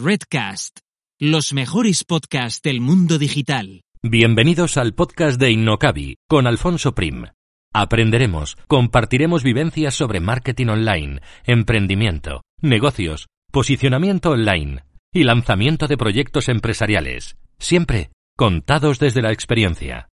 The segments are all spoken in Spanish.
Redcast, los mejores podcasts del mundo digital. Bienvenidos al podcast de Innocabi con Alfonso Prim. Aprenderemos, compartiremos vivencias sobre marketing online, emprendimiento, negocios, posicionamiento online y lanzamiento de proyectos empresariales, siempre contados desde la experiencia.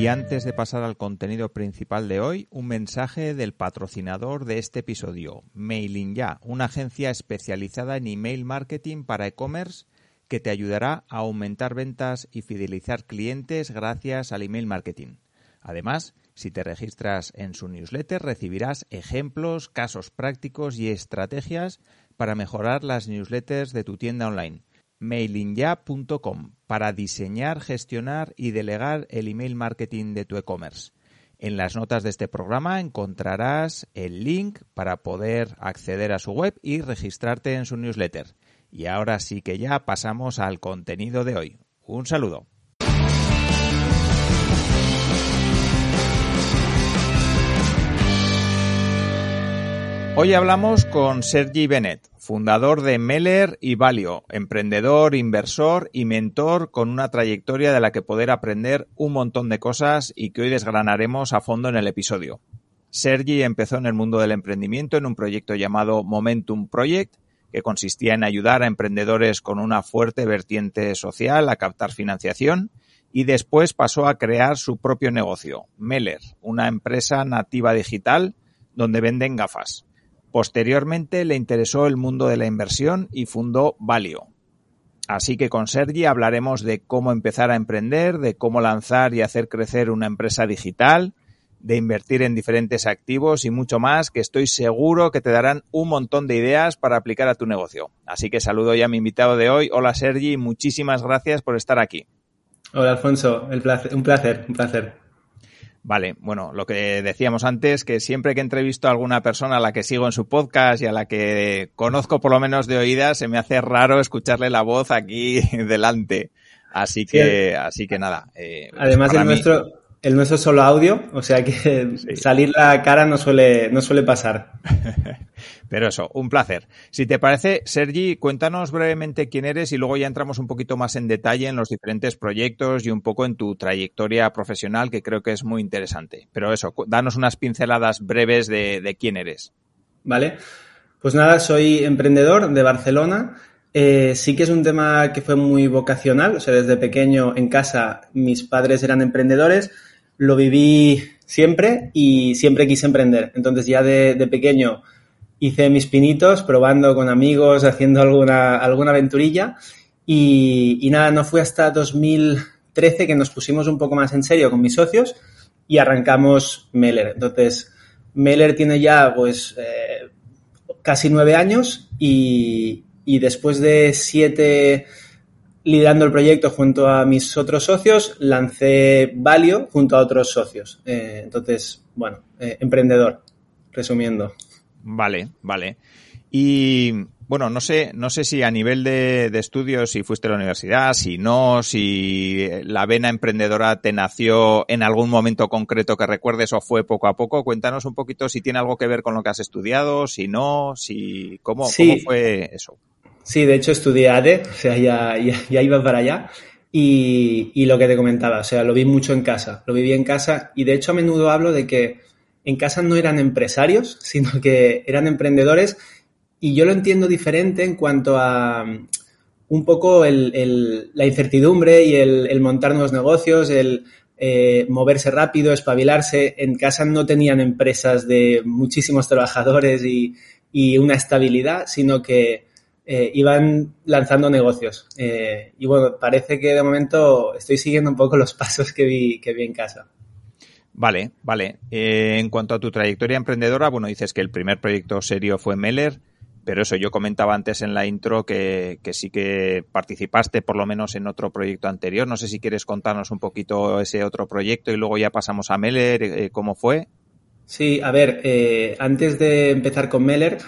Y antes de pasar al contenido principal de hoy, un mensaje del patrocinador de este episodio, Mailing Ya, una agencia especializada en email marketing para e-commerce que te ayudará a aumentar ventas y fidelizar clientes gracias al email marketing. Además, si te registras en su newsletter recibirás ejemplos, casos prácticos y estrategias para mejorar las newsletters de tu tienda online mailingya.com para diseñar, gestionar y delegar el email marketing de tu e-commerce. En las notas de este programa encontrarás el link para poder acceder a su web y registrarte en su newsletter. Y ahora sí que ya pasamos al contenido de hoy. Un saludo. Hoy hablamos con Sergi Bennett, fundador de Meller y Valio, emprendedor, inversor y mentor con una trayectoria de la que poder aprender un montón de cosas y que hoy desgranaremos a fondo en el episodio. Sergi empezó en el mundo del emprendimiento en un proyecto llamado Momentum Project, que consistía en ayudar a emprendedores con una fuerte vertiente social a captar financiación y después pasó a crear su propio negocio, Meller, una empresa nativa digital donde venden gafas. Posteriormente le interesó el mundo de la inversión y fundó Valio. Así que con Sergi hablaremos de cómo empezar a emprender, de cómo lanzar y hacer crecer una empresa digital, de invertir en diferentes activos y mucho más que estoy seguro que te darán un montón de ideas para aplicar a tu negocio. Así que saludo ya a mi invitado de hoy. Hola Sergi, muchísimas gracias por estar aquí. Hola Alfonso, un placer, un placer. Vale, bueno, lo que decíamos antes, que siempre que entrevisto a alguna persona a la que sigo en su podcast y a la que conozco por lo menos de oídas, se me hace raro escucharle la voz aquí delante. Así que, así que nada. Eh, Además, el nuestro, el nuestro es solo audio, o sea que salir la cara no suele, no suele pasar. Pero eso, un placer. Si te parece, Sergi, cuéntanos brevemente quién eres y luego ya entramos un poquito más en detalle en los diferentes proyectos y un poco en tu trayectoria profesional, que creo que es muy interesante. Pero eso, danos unas pinceladas breves de, quién eres. Vale. Pues nada, soy emprendedor de Barcelona. Eh, sí que es un tema que fue muy vocacional. O sea, desde pequeño en casa mis padres eran emprendedores. Lo viví siempre y siempre quise emprender. Entonces ya de, pequeño hice mis pinitos probando con amigos, haciendo alguna, alguna aventurilla y, nada, no fue hasta 2013 que nos pusimos un poco más en serio con mis socios y arrancamos Meller. Entonces, Meller tiene ya pues eh, casi nueve años y, después de siete liderando el proyecto junto a mis otros socios, lancé Valio junto a otros socios. Eh, entonces, bueno, eh, emprendedor, resumiendo. Vale, vale. Y bueno, no sé, no sé si a nivel de, estudios, si fuiste a la universidad, si no, si la vena emprendedora te nació en algún momento concreto que recuerdes o fue poco a poco. Cuéntanos un poquito si tiene algo que ver con lo que has estudiado, si no, si cómo, cómo fue eso. Sí, de hecho estudié ADE, o sea, ya, ya, iba para allá. Y, y, lo que te comentaba, o sea, lo vi mucho en casa, lo viví en casa y de hecho a menudo hablo de que en casa no eran empresarios, sino que eran emprendedores y yo lo entiendo diferente en cuanto a mm, un poco la incertidumbre y el, montar nuevos negocios, el eh, moverse rápido, espabilarse. En casa no tenían empresas de muchísimos trabajadores y, una estabilidad, sino que eh, iban lanzando negocios. Eh, y bueno, parece que de momento estoy siguiendo un poco los pasos que vi, que vi en casa. Vale, vale. Eh, en cuanto a tu trayectoria emprendedora, bueno, dices que el primer proyecto serio fue Meller, pero eso, yo comentaba antes en la intro que, sí que participaste por lo menos en otro proyecto anterior. No sé si quieres contarnos un poquito ese otro proyecto y luego ya pasamos a Meller, eh, ¿cómo fue? Sí, a ver, eh, antes de empezar con Meller,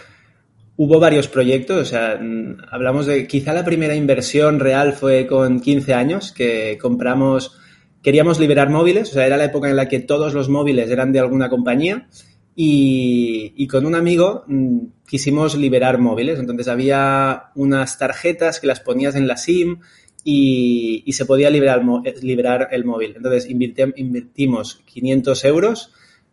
hubo varios proyectos, o sea, mm, hablamos de, quizá la primera inversión real fue con 15 años, que compramos queríamos liberar móviles, o sea, era la época en la que todos los móviles eran de alguna compañía y, con un amigo mm, quisimos liberar móviles. Entonces había unas tarjetas que las ponías en la SIM y, se podía liberar, liberar, el móvil. Entonces invertimos 500 euros.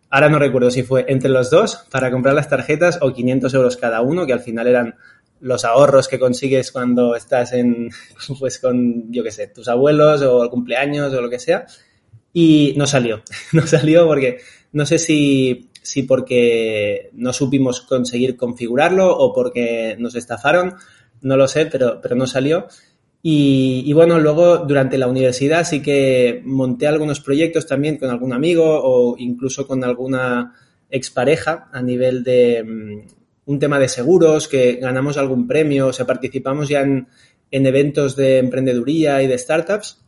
Ahora no recuerdo si fue entre los dos para comprar las tarjetas o 500 euros cada uno, que al final eran los ahorros que consigues cuando estás en, pues con, yo qué sé, tus abuelos o el cumpleaños o lo que sea. Y no salió, no salió porque no sé si, si porque no supimos conseguir configurarlo o porque nos estafaron, no lo sé, pero, pero no salió. Y, bueno, luego durante la universidad sí que monté algunos proyectos también con algún amigo o incluso con alguna expareja a nivel de, mm, un tema de seguros, que ganamos algún premio, o sea, participamos ya en, eventos de emprendeduría y de startups.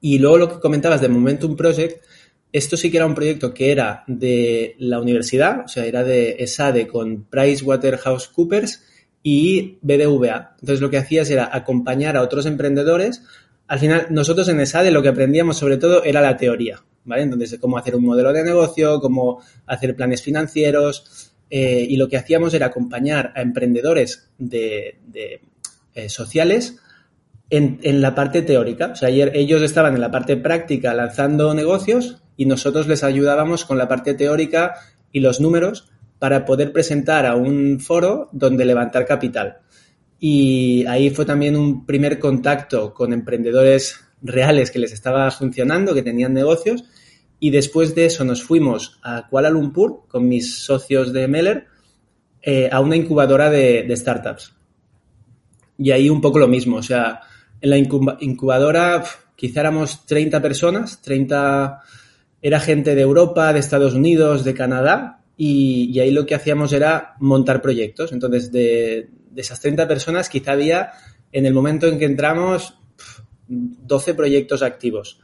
Y luego lo que comentabas de Momentum Project, esto sí que era un proyecto que era de la universidad, o sea, era de ESADE con PricewaterhouseCoopers y BBVA. Entonces lo que hacías era acompañar a otros emprendedores. Al final, nosotros en ESADE lo que aprendíamos sobre todo era la teoría, ¿vale? Entonces, cómo hacer un modelo de negocio, cómo hacer planes financieros, eh, y lo que hacíamos era acompañar a emprendedores de, eh, sociales en, la parte teórica. O sea, ayer ellos estaban en la parte práctica lanzando negocios y nosotros les ayudábamos con la parte teórica y los números para poder presentar a un foro donde levantar capital. Y ahí fue también un primer contacto con emprendedores reales que les estaba funcionando, que tenían negocios y después de eso nos fuimos a Kuala Lumpur con mis socios de Meller eh, a una incubadora de, startups. Y ahí un poco lo mismo, o sea, en la incubadora quizá éramos 30 personas, 30 era gente de Europa, de Estados Unidos, de Canadá, y, ahí lo que hacíamos era montar proyectos. Entonces, de, esas 30 personas, quizá había, en el momento en que entramos, 12 proyectos activos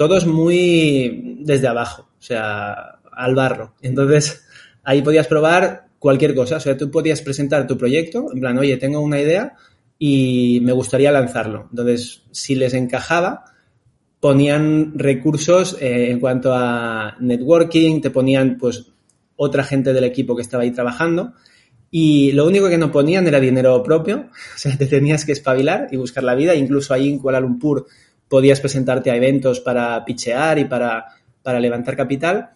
todos muy desde abajo, o sea, al barro. Entonces, ahí podías probar cualquier cosa, o sea, tú podías presentar tu proyecto, en plan, oye, tengo una idea y me gustaría lanzarlo. Entonces, si les encajaba, ponían recursos eh, en cuanto a networking, te ponían pues otra gente del equipo que estaba ahí trabajando. Y lo único que no ponían era dinero propio, o sea, te tenías que espabilar y buscar la vida, incluso ahí en Kuala Lumpur podías presentarte a eventos para pichear y para, levantar capital.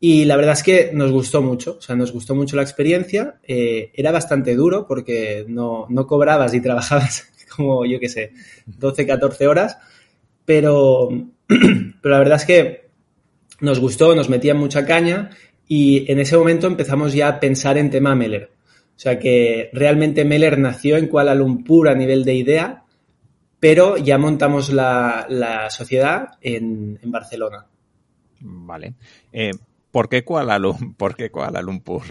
Y la verdad es que nos gustó mucho, o sea, nos gustó mucho la experiencia. Eh, era bastante duro porque no, cobrabas y trabajabas como, yo qué sé, 12, 14 horas, pero, pero la verdad es que nos gustó, nos metían mucha caña y en ese momento empezamos ya a pensar en tema Meller. O sea que realmente Meller nació en Kuala Lumpur a nivel de idea pero ya montamos la, sociedad en, Barcelona. Vale. Eh, ¿Por qué Kuala, Lumpur? ¿Por qué Kuala Lumpur?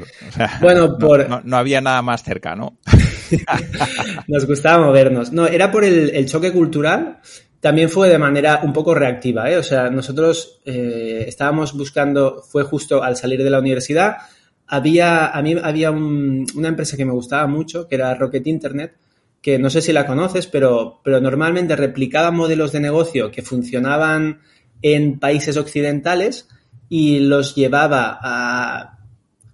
bueno, no, había nada más cerca, ¿no? Nos gustaba movernos. No, era por el, choque cultural. También fue de manera un poco reactiva, ¿eh? O sea, nosotros eh, estábamos buscando, fue justo al salir de la universidad, había, a mí había una empresa que me gustaba mucho, que era Rocket Internet, que no sé si la conoces, pero, pero normalmente replicaba modelos de negocio que funcionaban en países occidentales y los llevaba a,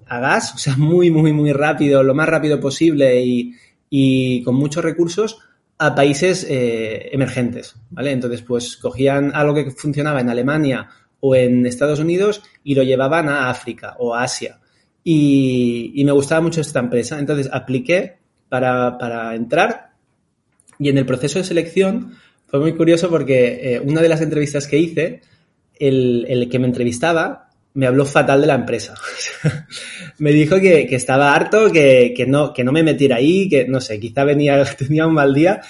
a gas, o sea, muy, muy, muy rápido, lo más rápido posible y, y con muchos recursos a países eh, emergentes, ¿vale? Entonces, pues cogían algo que funcionaba en Alemania o en Estados Unidos y lo llevaban a África o a Asia. Y, y me gustaba mucho esta empresa. Entonces, apliqué para, entrar. Y en el proceso de selección fue muy curioso porque eh, una de las entrevistas que hice, el, que me entrevistaba me habló fatal de la empresa. me dijo que, estaba harto, que, no, que no me metiera ahí, que no sé, quizá venía, tenía un mal día.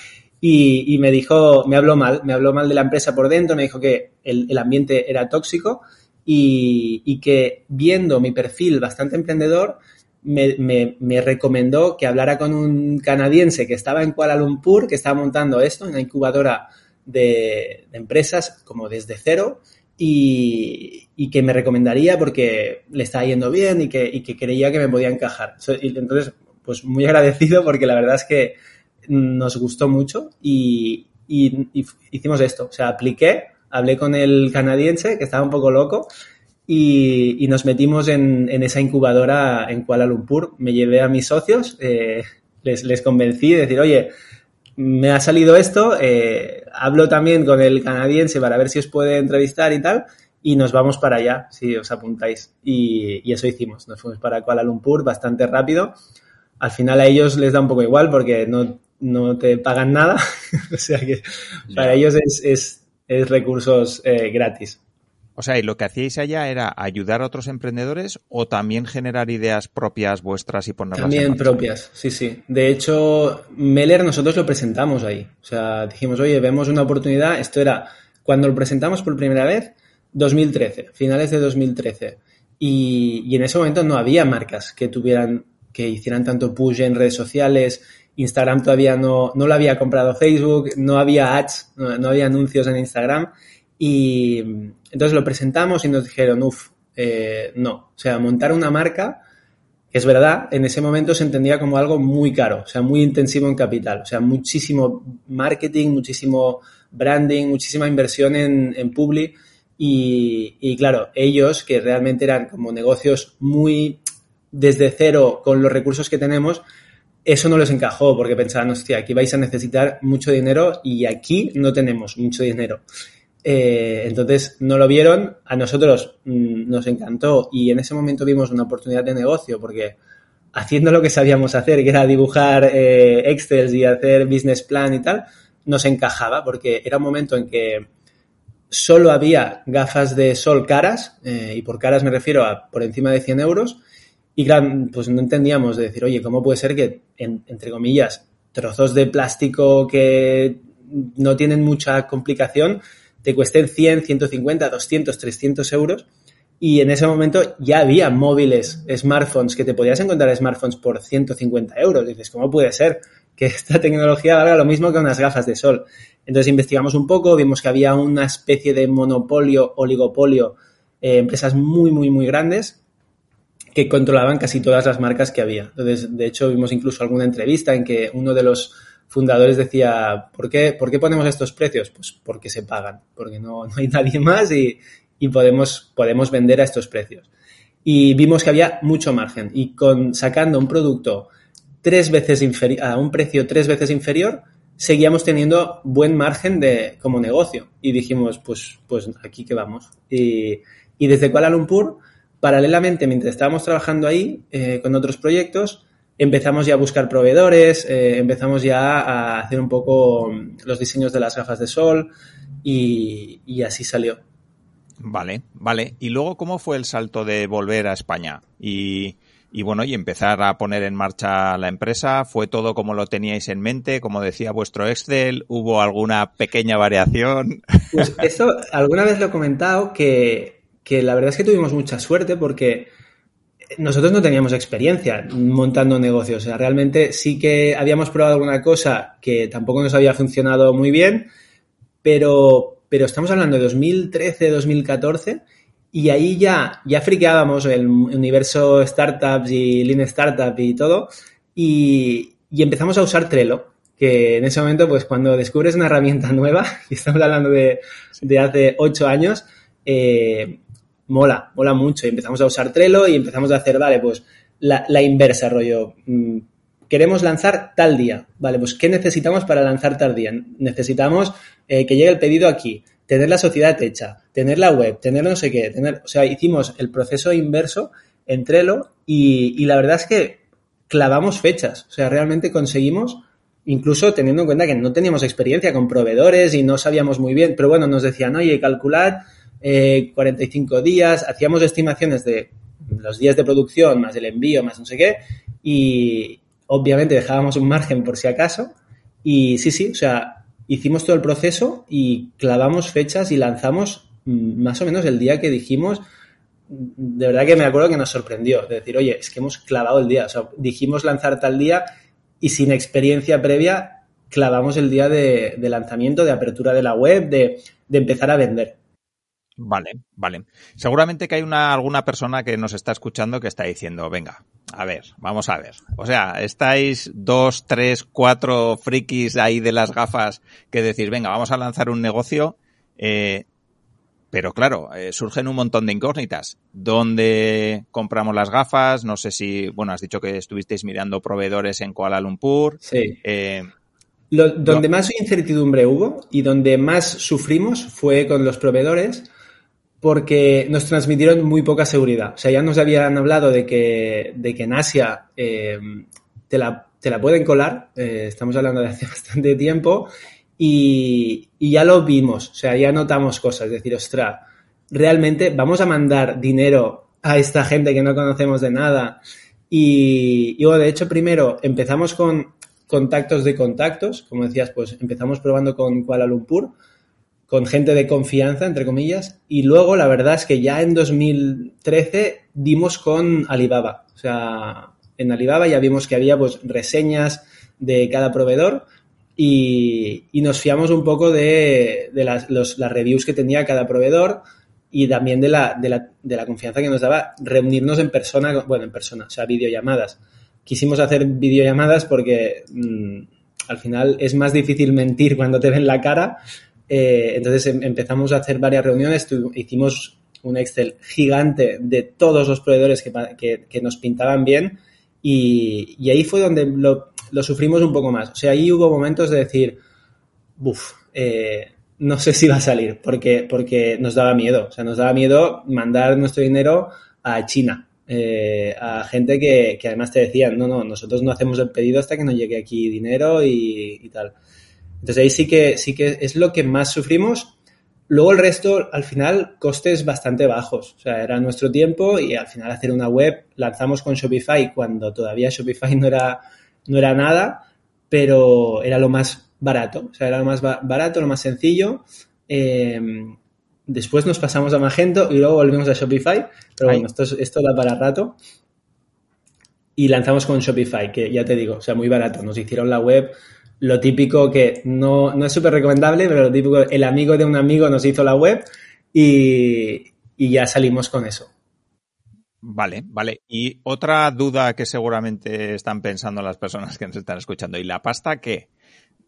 Y, me dijo, me habló mal, me habló mal de la empresa por dentro, me dijo que el, ambiente era tóxico y, y, que viendo mi perfil bastante emprendedor, me, me, recomendó que hablara con un canadiense que estaba en Kuala Lumpur, que estaba montando esto, una incubadora de, empresas como desde cero, y, que me recomendaría porque le estaba yendo bien y que, que creía que me podía encajar. Entonces, pues muy agradecido porque la verdad es que nos gustó mucho y, hicimos esto. O sea, apliqué hablé con el canadiense, que estaba un poco loco, y, nos metimos en, esa incubadora en Kuala Lumpur. Me llevé a mis socios, eh, les, les convencí de decir, oye, me ha salido esto, eh, hablo también con el canadiense para ver si os puede entrevistar y tal, y nos vamos para allá, si os apuntáis. Y, eso hicimos, nos fuimos para Kuala Lumpur bastante rápido. Al final a ellos les da un poco igual porque no, no te pagan nada, o sea que para ellos es, es, es recursos eh, gratis. O sea, ¿y lo que hacíais allá era ayudar a otros emprendedores o también generar ideas propias vuestras y ponerlas También propias, sí, sí. De hecho, Meller nosotros lo presentamos ahí. O sea, dijimos, oye, vemos una oportunidad. Esto era cuando lo presentamos por primera vez, 2013, finales de 2013. Y, y en ese momento no había marcas que tuvieran, que hicieran tanto push en redes sociales. Instagram todavía no, no lo había comprado Facebook, no había ads, no había anuncios en Instagram. Y entonces lo presentamos y nos dijeron, uff, eh, no. O sea, montar una marca, es verdad, en ese momento se entendía como algo muy caro, o sea, muy intensivo en capital. O sea, muchísimo marketing, muchísimo branding, muchísima inversión en, en Publi. Y, y claro, ellos, que realmente eran como negocios muy desde cero con los recursos que tenemos, eso no les encajó porque pensaban, hostia, aquí vais a necesitar mucho dinero y aquí no tenemos mucho dinero. Eh, entonces no lo vieron, a nosotros mm, nos encantó. Y en ese momento vimos una oportunidad de negocio porque haciendo lo que sabíamos hacer, que era dibujar eh, Excel y hacer business plan y tal, nos encajaba porque era un momento en que solo había gafas de sol caras, eh, y por caras me refiero a por encima de 100 euros, y pues no entendíamos de decir, oye, ¿cómo puede ser que, entre comillas, trozos de plástico que no tienen mucha complicación te cuesten 100, 150, 200, 300 euros. Y en ese momento ya había móviles, smartphones, que te podías encontrar smartphones por 150 euros. dices, ¿cómo puede ser que esta tecnología valga lo mismo que unas gafas de sol? Entonces investigamos un poco, vimos que había una especie de monopolio, oligopolio, eh, empresas muy, muy, muy grandes que controlaban casi todas las marcas que había. Entonces, de hecho, vimos incluso alguna entrevista en que uno de los fundadores decía, ¿por qué, ¿por qué ponemos estos precios? Pues porque se pagan, porque no, no hay nadie más y, y, podemos, podemos vender a estos precios. Y vimos que había mucho margen y con sacando un producto tres veces a un precio tres veces inferior, seguíamos teniendo buen margen de, como negocio. Y dijimos, pues, pues aquí que vamos. Y, y desde Kuala Lumpur, paralelamente, mientras estábamos trabajando ahí eh, con otros proyectos, empezamos ya a buscar proveedores, eh, empezamos ya a hacer un poco los diseños de las gafas de sol y, así salió. Vale, vale. ¿Y luego cómo fue el salto de volver a España? Y, y, bueno, y empezar a poner en marcha la empresa. ¿Fue todo como lo teníais en mente? Como decía vuestro Excel, ¿hubo alguna pequeña variación? Pues eso, alguna vez lo he comentado que, que la verdad es que tuvimos mucha suerte porque nosotros no teníamos experiencia montando negocios. O sea, realmente sí que habíamos probado alguna cosa que tampoco nos había funcionado muy bien, pero, pero estamos hablando de 2013, 2014 y ahí ya, ya friqueábamos el universo startups y Lean Startup y todo y, y empezamos a usar Trello que en ese momento, pues cuando descubres una herramienta nueva, y estamos hablando de, de hace ocho años, eh, mola, mola mucho. Y empezamos a usar Trello y empezamos a hacer, vale, pues la, inversa, rollo. Mm, queremos lanzar tal día. Vale, pues ¿qué necesitamos para lanzar tal día? Necesitamos eh, que llegue el pedido aquí, tener la sociedad hecha, tener la web, tener no sé qué, tener, o sea, hicimos el proceso inverso en Trello y, y la verdad es que clavamos fechas. O sea, realmente conseguimos incluso teniendo en cuenta que no teníamos experiencia con proveedores y no sabíamos muy bien, pero bueno, nos decían, oye, calculad eh, 45 días, hacíamos estimaciones de los días de producción, más el envío, más no sé qué, y obviamente dejábamos un margen por si acaso, y sí, sí, o sea, hicimos todo el proceso y clavamos fechas y lanzamos mm, más o menos el día que dijimos, de verdad que me acuerdo que nos sorprendió, de decir, oye, es que hemos clavado el día, o sea, dijimos lanzar tal día y sin experiencia previa clavamos el día de, lanzamiento, de apertura de la web, de, de empezar a vender. Vale, vale. Seguramente que hay una, alguna persona que nos está escuchando que está diciendo, venga, a ver, vamos a ver. O sea, estáis dos, tres, cuatro frikis ahí de las gafas que decís, venga, vamos a lanzar un negocio. Eh, pero claro, eh, surgen un montón de incógnitas. ¿Dónde compramos las gafas? No sé si, bueno, has dicho que estuvisteis mirando proveedores en Kuala Lumpur. Sí. Eh, donde más incertidumbre hubo y donde más sufrimos fue con los proveedores porque nos transmitieron muy poca seguridad. O sea, ya nos habían hablado de que, de que en Asia eh, te, la, te, la, pueden colar, estamos hablando de hace bastante tiempo, y, ya lo vimos, o sea, ya notamos cosas, es decir, ostra, realmente vamos a mandar dinero a esta gente que no conocemos de nada. Y, bueno, de hecho, primero empezamos con contactos de contactos, como decías, pues empezamos probando con Kuala Lumpur, con gente de confianza, entre comillas, y luego la verdad es que ya en 2013 dimos con Alibaba. O sea, en Alibaba ya vimos que había pues reseñas de cada proveedor y, nos fiamos un poco de, las, reviews que tenía cada proveedor y también de la, de, la, de la, confianza que nos daba reunirnos en persona, bueno, en persona, o sea, videollamadas. Quisimos hacer videollamadas porque mm, al final es más difícil mentir cuando te ven la cara. Eh, entonces em, empezamos a hacer varias reuniones, hicimos un Excel gigante de todos los proveedores que, nos pintaban bien y, ahí fue donde lo, sufrimos un poco más. O sea, ahí hubo momentos de decir, uff, eh, no sé si va a salir, porque, porque nos daba miedo. O sea, nos daba miedo mandar nuestro dinero a China, eh, a gente que, además te decían, no, no, nosotros no hacemos el pedido hasta que nos llegue aquí dinero y, tal. Entonces ahí sí que, sí que es lo que más sufrimos. Luego el resto, al final, costes bastante bajos. O sea, era nuestro tiempo y al final hacer una web lanzamos con Shopify cuando todavía Shopify no era no era nada, pero era lo más barato, o sea, era lo más barato, lo más sencillo. Em, después nos pasamos a Magento y luego volvimos a Shopify, pero bueno, esto, esto da para rato. Y lanzamos con Shopify, que ya te digo, o sea, muy barato. Nos hicieron la web, lo típico que no, no es súper recomendable, pero lo típico, el amigo de un amigo nos hizo la web y, y ya salimos con eso. Vale, vale. Y otra duda que seguramente están pensando las personas que nos están escuchando. ¿Y la pasta qué?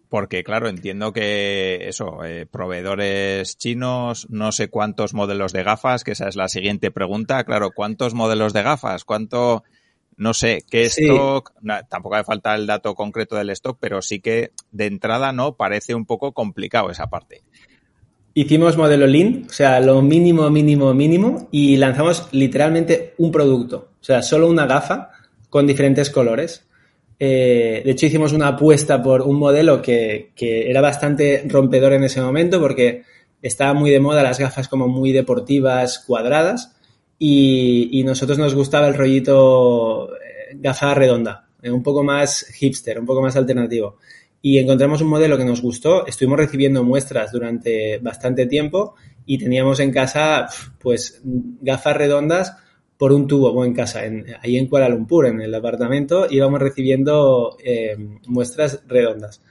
Porque, claro, entiendo que eso, eh, proveedores chinos, no sé cuántos modelos de gafas, que esa es la siguiente pregunta. Claro, ¿cuántos modelos de gafas? ¿Cuánto, no sé, qué stock? tampoco hace falta el dato concreto del stock, pero sí que de entrada no parece un poco complicado esa parte. Hicimos modelo Lean, o sea, lo mínimo, mínimo, mínimo, y lanzamos literalmente un producto, o sea, solo una gafa con diferentes colores. Eh, de hecho, hicimos una apuesta por un modelo que, que, era bastante rompedor en ese momento porque estaba muy de moda las gafas como muy deportivas, cuadradas, y, y nosotros nos gustaba el rollito eh, gafa redonda, eh, un poco más hipster, un poco más alternativo y encontramos un modelo que nos gustó. Estuvimos recibiendo muestras durante bastante tiempo y teníamos en casa, pues, gafas redondas por un tubo, o en casa, en, ahí en Kuala Lumpur, en el apartamento, íbamos recibiendo eh, muestras redondas.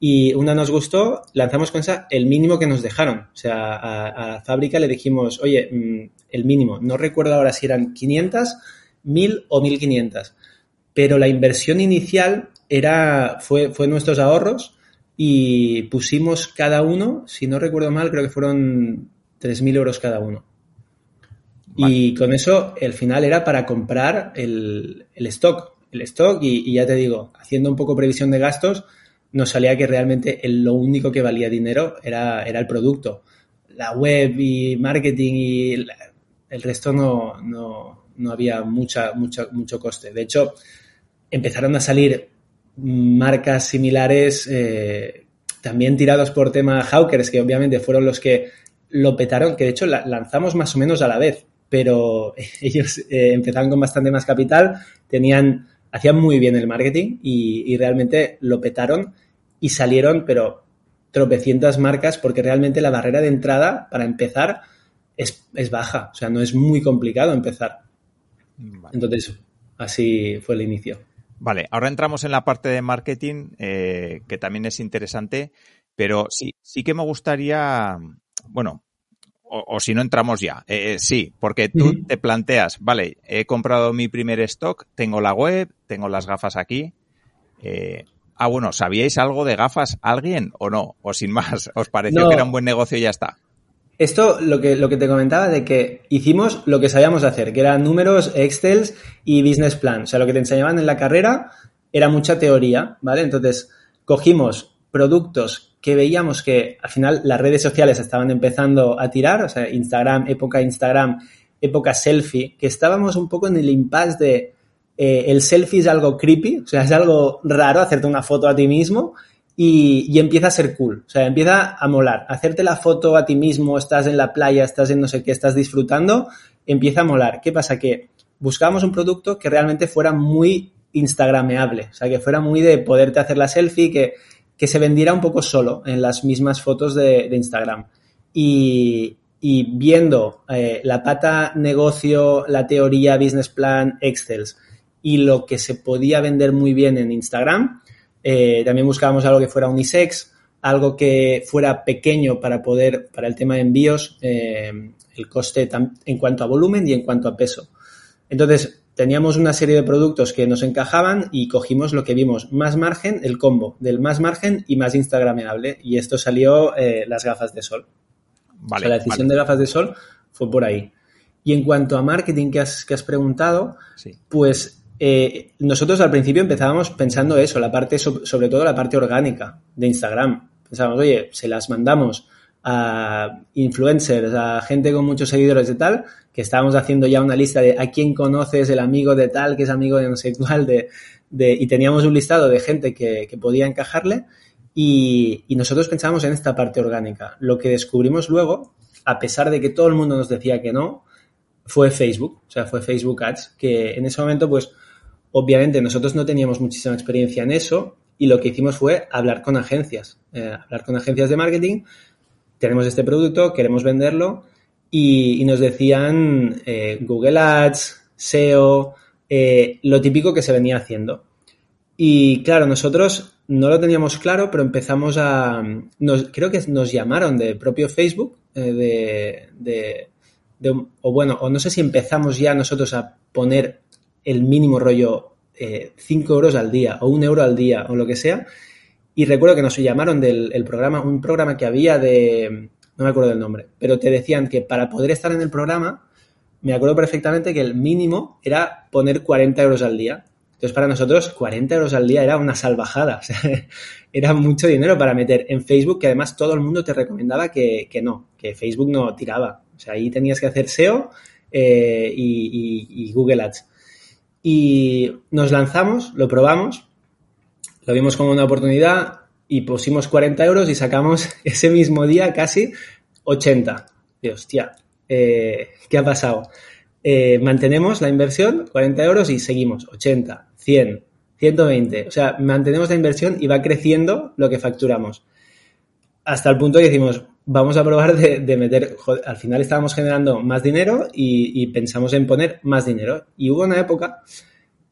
Y una nos gustó, lanzamos con esa el mínimo que nos dejaron. O sea, a, la fábrica le dijimos, oye, mm, el mínimo, no recuerdo ahora si eran 500, 1000 o 1500. Pero la inversión inicial era, fue, fue nuestros ahorros y pusimos cada uno, si no recuerdo mal, creo que fueron 3.000 euros cada uno. Y con eso, el final era para comprar el, el stock, el stock y, ya te digo, haciendo un poco previsión de gastos, nos salía que realmente lo único que valía dinero era, era el producto. La web y marketing y el resto no, no, no había mucha, mucha, mucho coste. De hecho, empezaron a salir marcas similares eh, también tirados por tema Hawkers, que obviamente fueron los que lo petaron, que de hecho lanzamos más o menos a la vez, pero ellos eh, empezaron con bastante más capital, tenían, hacían muy bien el marketing y, realmente lo petaron y salieron, pero tropecientas marcas porque realmente la barrera de entrada para empezar es, es baja, o sea, no es muy complicado empezar. Entonces, así fue el inicio. Vale, ahora entramos en la parte de marketing, eh, que también es interesante, pero sí, sí que me gustaría, bueno, o, si no entramos ya, eh, eh, sí, porque tú te planteas, vale, he comprado mi primer stock, tengo la web, tengo las gafas aquí. Ah, bueno, ¿sabíais algo de gafas alguien o no? O sin más, ¿os pareció que era un buen negocio y ya está? Esto, lo que, lo que te comentaba de que hicimos lo que sabíamos hacer, que eran números, Excel y business plan. O sea, lo que te enseñaban en la carrera era mucha teoría, ¿vale? Entonces, cogimos productos que veíamos que al final las redes sociales estaban empezando a tirar, o sea, Instagram, época Instagram, época selfie, que estábamos un poco en el impasse de eh, el selfie es algo creepy, o sea, es algo raro hacerte una foto a ti mismo y, empieza a ser cool, o sea, empieza a molar. Hacerte la foto a ti mismo, estás en la playa, estás en no sé qué, estás disfrutando, empieza a molar. ¿Qué pasa? Que buscábamos un producto que realmente fuera muy instagrameable, o sea, que fuera muy de poderte hacer la selfie, que, que se vendiera un poco solo en las mismas fotos de, Instagram. Y, viendo eh, la pata negocio, la teoría, business plan, Excel y lo que se podía vender muy bien en Instagram, eh, también buscábamos algo que fuera unisex, algo que fuera pequeño para poder, para el tema de envíos, eh, el coste en cuanto a volumen y en cuanto a peso. Entonces, teníamos una serie de productos que nos encajaban y cogimos lo que vimos, más margen, el combo del más margen y más instagrameable. Y esto salió eh, las gafas de sol. Vale, la decisión de gafas de sol fue por ahí. Y en cuanto a marketing que has, que has preguntado, pues eh, nosotros al principio empezábamos pensando eso, la parte, sobre todo la parte orgánica de Instagram. Pensábamos, oye, se las mandamos a influencers, a gente con muchos seguidores de tal, que estábamos haciendo ya una lista de a quién conoces, el amigo de tal, que es amigo de no sé cuál, de, y teníamos un listado de gente que, podía encajarle y, y, nosotros pensábamos en esta parte orgánica. Lo que descubrimos luego, a pesar de que todo el mundo nos decía que no, fue Facebook, o sea, fue Facebook Ads, que en ese momento pues Obviamente nosotros no teníamos muchísima experiencia en eso y lo que hicimos fue hablar con agencias, eh, hablar con agencias de marketing, tenemos este producto, queremos venderlo y, nos decían eh, Google Ads, SEO, eh, lo típico que se venía haciendo. Y claro, nosotros no lo teníamos claro, pero empezamos a, creo que nos llamaron de propio Facebook, de, de, o bueno, o no sé si empezamos ya nosotros a poner el mínimo rollo 5 eh, euros al día o un euro al día o lo que sea. Y recuerdo que nos llamaron del programa, un programa que había de, no me acuerdo del nombre, pero te decían que para poder estar en el programa, me acuerdo perfectamente que el mínimo era poner 40 euros al día. Entonces, para nosotros, 40 euros al día era una salvajada. era mucho dinero para meter en Facebook, que además todo el mundo te recomendaba que, no, que Facebook no tiraba. O sea, ahí tenías que hacer SEO eh, y Google Ads. Y nos lanzamos, lo probamos, lo vimos como una oportunidad y pusimos 40 euros y sacamos ese mismo día casi 80. Y hostia, ¿qué ha pasado? Eh, mantenemos la inversión, 40 euros y seguimos, 80, 100, 120. O sea, mantenemos la inversión y va creciendo lo que facturamos. Hasta el punto que decimos, vamos a probar de, meter, al final estábamos generando más dinero y, pensamos en poner más dinero. Y hubo una época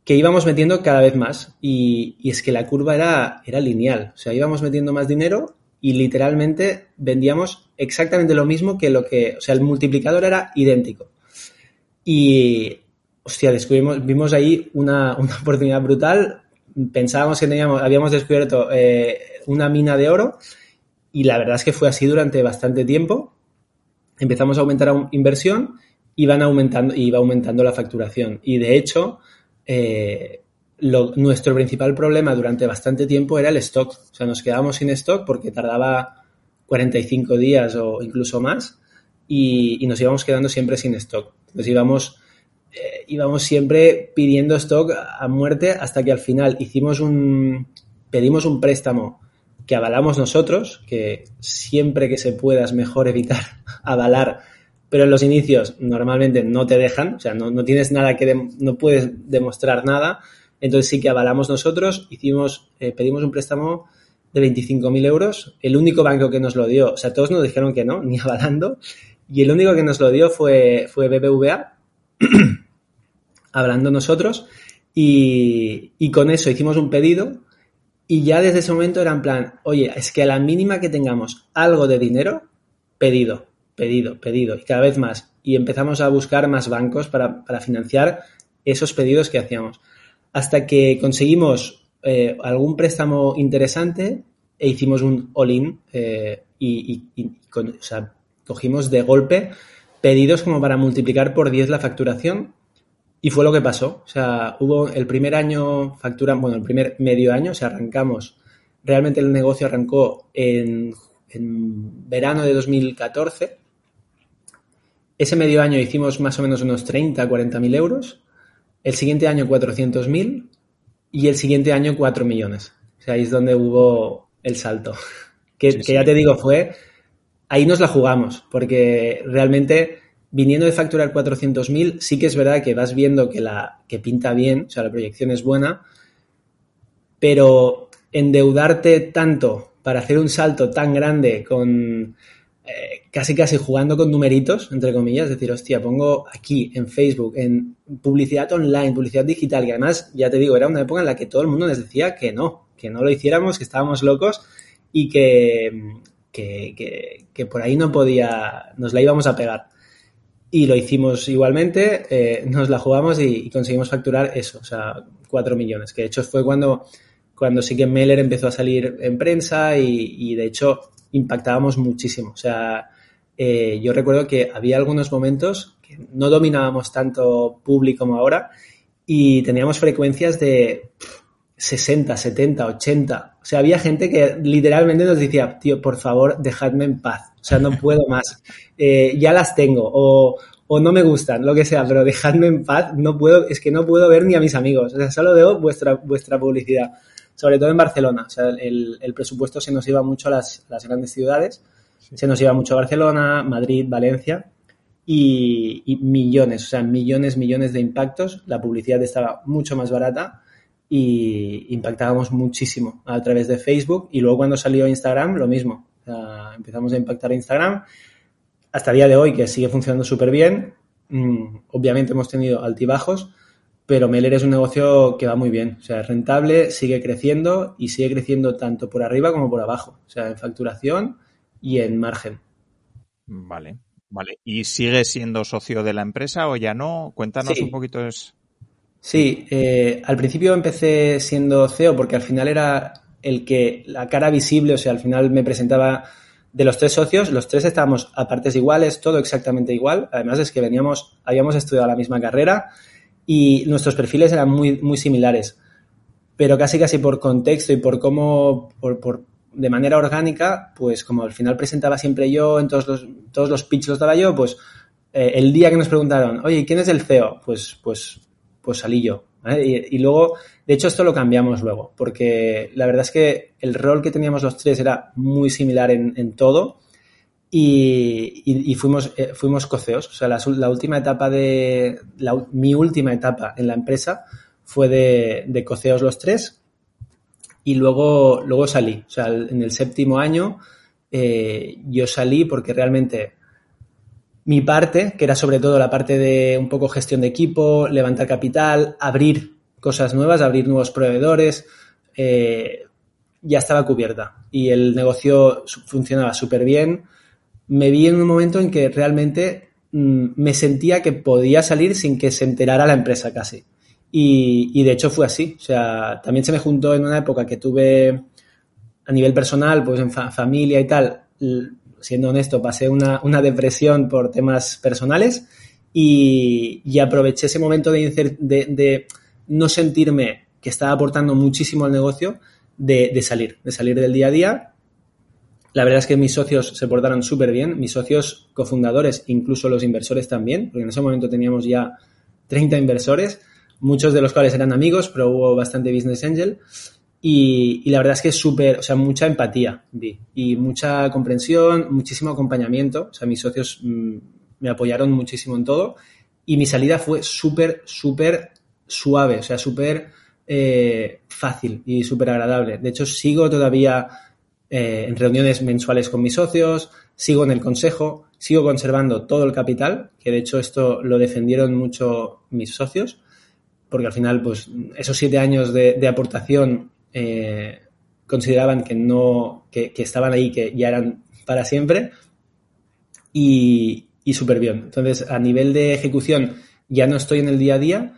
que íbamos metiendo cada vez más y, es que la curva era, era lineal. O sea, íbamos metiendo más dinero y literalmente vendíamos exactamente lo mismo que lo que, o sea, el multiplicador era idéntico. Y, hostia, descubrimos, vimos ahí una, oportunidad brutal. Pensábamos que teníamos, habíamos descubierto eh, una mina de oro y la verdad es que fue así durante bastante tiempo. Empezamos a aumentar la inversión y van aumentando, va aumentando la facturación. Y de hecho, eh, nuestro principal problema durante bastante tiempo era el stock. O sea, nos quedábamos sin stock porque tardaba 45 días o incluso más y, nos íbamos quedando siempre sin stock. Entonces íbamos, eh, íbamos siempre pidiendo stock a muerte hasta que al final hicimos un, pedimos un préstamo avalamos nosotros, que siempre que se pueda es mejor evitar avalar, pero en los inicios normalmente no te dejan, o sea, no, tienes nada que, no puedes demostrar nada, entonces sí que avalamos nosotros, hicimos, eh, pedimos un préstamo de 25.000 euros, el único banco que nos lo dio, o sea, todos nos dijeron que no, ni avalando, y el único que nos lo dio fue, fue BBVA, hablando nosotros, y, y con eso hicimos un pedido y ya desde ese momento era en plan, oye, es que a la mínima que tengamos algo de dinero, pedido, pedido, pedido, y cada vez más. Y empezamos a buscar más bancos para, financiar esos pedidos que hacíamos. Hasta que conseguimos eh, algún préstamo interesante e hicimos un all-in eh, y, cogimos de golpe pedidos como para multiplicar por 10 la facturación y fue lo que pasó. O sea, hubo el primer año factura, bueno, el primer medio año, o sea, arrancamos, realmente el negocio arrancó en, en verano de 2014. Ese medio año hicimos más o menos unos 30, 40 mil euros. El siguiente año 400 mil y el siguiente año 4 millones. O sea, ahí es donde hubo el salto. Que, que ya te digo, fue, ahí nos la jugamos, porque realmente viniendo de facturar 400.000, sí que es verdad que vas viendo que, que pinta bien, o sea, la proyección es buena, pero endeudarte tanto para hacer un salto tan grande con eh, casi casi jugando con numeritos, entre comillas, es decir, hostia, pongo aquí en Facebook, en publicidad online, publicidad digital, que además, ya te digo, era una época en la que todo el mundo les decía que no, que no lo hiciéramos, que estábamos locos y que, que, que por ahí no podía, nos la íbamos a pegar. Y lo hicimos igualmente, eh, nos la jugamos y, conseguimos facturar eso, o sea, 4 millones, que de hecho fue cuando, cuando sí que Meller empezó a salir en prensa y, de hecho impactábamos muchísimo. O sea, eh, yo recuerdo que había algunos momentos que no dominábamos tanto público como ahora y teníamos frecuencias de 60, 70, 80. O sea, había gente que literalmente nos decía, tío, por favor, dejadme en paz. O sea, no puedo más. Eh, ya las tengo. O, o, no me gustan, lo que sea, pero dejadme en paz. No puedo, es que no puedo ver ni a mis amigos. O sea, solo veo vuestra, vuestra publicidad. Sobre todo en Barcelona. O sea, el, el presupuesto se nos iba mucho a las, las grandes ciudades. Se nos iba mucho a Barcelona, Madrid, Valencia. Y, y, millones, o sea, millones, millones de impactos. La publicidad estaba mucho más barata y impactábamos muchísimo a través de Facebook. Y luego cuando salió Instagram, lo mismo empezamos a impactar Instagram hasta el día de hoy, que sigue funcionando súper bien. Mm, obviamente hemos tenido altibajos, pero Meller es un negocio que va muy bien. O sea, es rentable, sigue creciendo y sigue creciendo tanto por arriba como por abajo. O sea, en facturación y en margen. Vale, vale. ¿Y sigue siendo socio de la empresa o ya no? Cuéntanos un poquito. Es... Sí, eh, al principio empecé siendo CEO porque al final era el que la cara visible, o sea, al final me presentaba de los tres socios, los tres estábamos a partes iguales, todo exactamente igual. Además es que veníamos, habíamos estudiado la misma carrera y nuestros perfiles eran muy, muy similares. Pero casi casi por contexto y por cómo, por, por, de manera orgánica, pues como al final presentaba siempre yo, en todos los, todos los los daba yo, pues eh, el día que nos preguntaron, oye, ¿quién es el CEO? Pues, pues, pues salí yo. Y, luego, de hecho, esto lo cambiamos luego, porque la verdad es que el rol que teníamos los tres era muy similar en, todo y, fuimos, eh, fuimos coceos. O sea, la, última etapa de, mi última etapa en la empresa fue de, coceos los tres y luego, luego salí. O sea, en el séptimo año eh, yo salí porque realmente mi parte, que era sobre todo la parte de un poco gestión de equipo, levantar capital, abrir cosas nuevas, abrir nuevos proveedores, eh, ya estaba cubierta y el negocio funcionaba súper bien. Me vi en un momento en que realmente mm, me sentía que podía salir sin que se enterara la empresa casi. Y, y de hecho fue así. O sea, también se me juntó en una época que tuve a nivel personal, pues en familia y tal, siendo honesto, pasé una, depresión por temas personales y, aproveché ese momento de, de, no sentirme que estaba aportando muchísimo al negocio, de, salir, de salir del día a día. La verdad es que mis socios se portaron súper bien, mis socios cofundadores, incluso los inversores también, porque en ese momento teníamos ya 30 inversores, muchos de los cuales eran amigos, pero hubo bastante business angel. Y, la verdad es que es súper, o sea, mucha empatía vi y mucha comprensión, muchísimo acompañamiento. O sea, mis socios mm, me apoyaron muchísimo en todo y mi salida fue súper, súper suave, o sea, súper eh, fácil y súper agradable. De hecho, sigo todavía eh, en reuniones mensuales con mis socios, sigo en el consejo, sigo conservando todo el capital, que de hecho esto lo defendieron mucho mis socios, porque al final, pues, esos siete años de, de aportación eh, consideraban que no, que, estaban ahí, que ya eran para siempre y, y súper bien. Entonces, a nivel de ejecución, ya no estoy en el día a día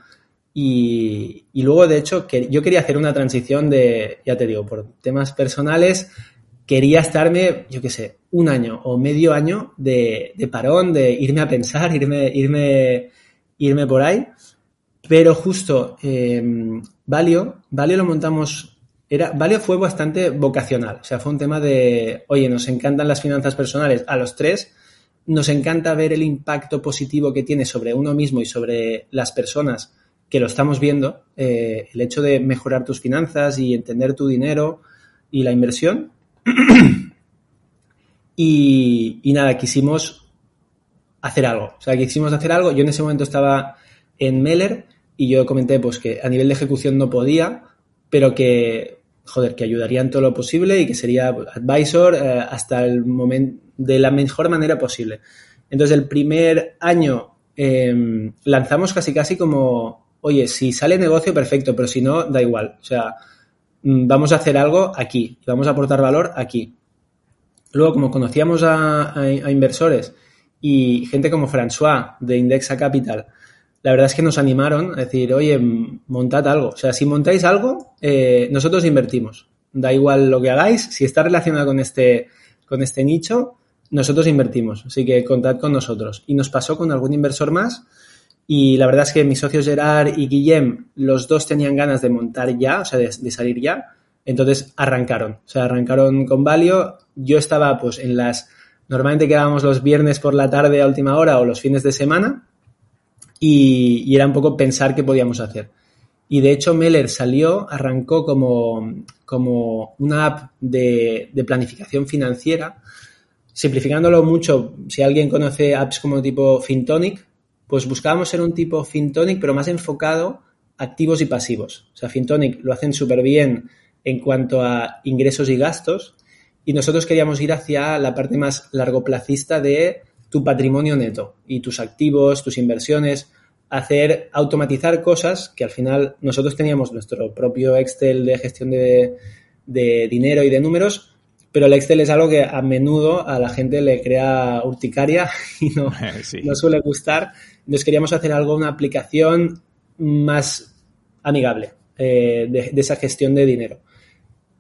y, luego, de hecho, que yo quería hacer una transición de, ya te digo, por temas personales, quería estarme, yo qué sé, un año o medio año de, de, parón, de irme a pensar, irme, irme, irme por ahí. Pero justo eh, Valio, Valio lo montamos, era, Valio fue bastante vocacional, o sea, fue un tema de, oye, nos encantan las finanzas personales a los tres, nos encanta ver el impacto positivo que tiene sobre uno mismo y sobre las personas que lo estamos viendo, eh, el hecho de mejorar tus finanzas y entender tu dinero y la inversión. y, nada, quisimos hacer algo. O sea, quisimos hacer algo. Yo en ese momento estaba en Meller y yo comenté pues que a nivel de ejecución no podía, pero que, joder, que ayudaría en todo lo posible y que sería advisor eh, hasta el momento de la mejor manera posible. Entonces, el primer año eh, lanzamos casi casi como, oye, si sale negocio, perfecto, pero si no, da igual. O sea, mm, vamos a hacer algo aquí, vamos a aportar valor aquí. Luego, como conocíamos a, a inversores y gente como François de Indexa Capital, la verdad es que nos animaron a decir, oye, montad algo. O sea, si montáis algo, eh, nosotros invertimos. Da igual lo que hagáis, si está relacionado con este, con este nicho, nosotros invertimos. Así que contad con nosotros. Y nos pasó con algún inversor más. Y la verdad es que mis socios Gerard y Guillem, los dos tenían ganas de montar ya, o sea, de, de salir ya. Entonces arrancaron. O sea, arrancaron con Valio. Yo estaba pues en las... Normalmente quedábamos los viernes por la tarde a última hora o los fines de semana y, y, era un poco pensar qué podíamos hacer. Y de hecho Meller salió, arrancó como, como una app de, de, planificación financiera, simplificándolo mucho, si alguien conoce apps como tipo FinTonic, pues buscábamos ser un tipo FinTonic, pero más enfocado activos y pasivos. O sea, FinTonic lo hacen súper bien en cuanto a ingresos y gastos, y nosotros queríamos ir hacia la parte más largoplacista de tu patrimonio neto y tus activos, tus inversiones, hacer, automatizar cosas que al final nosotros teníamos nuestro propio Excel de gestión de, de dinero y de números, pero el Excel es algo que a menudo a la gente le crea urticaria y no, sí. no suele gustar. Entonces queríamos hacer algo, una aplicación más amigable eh, de, de, esa gestión de dinero.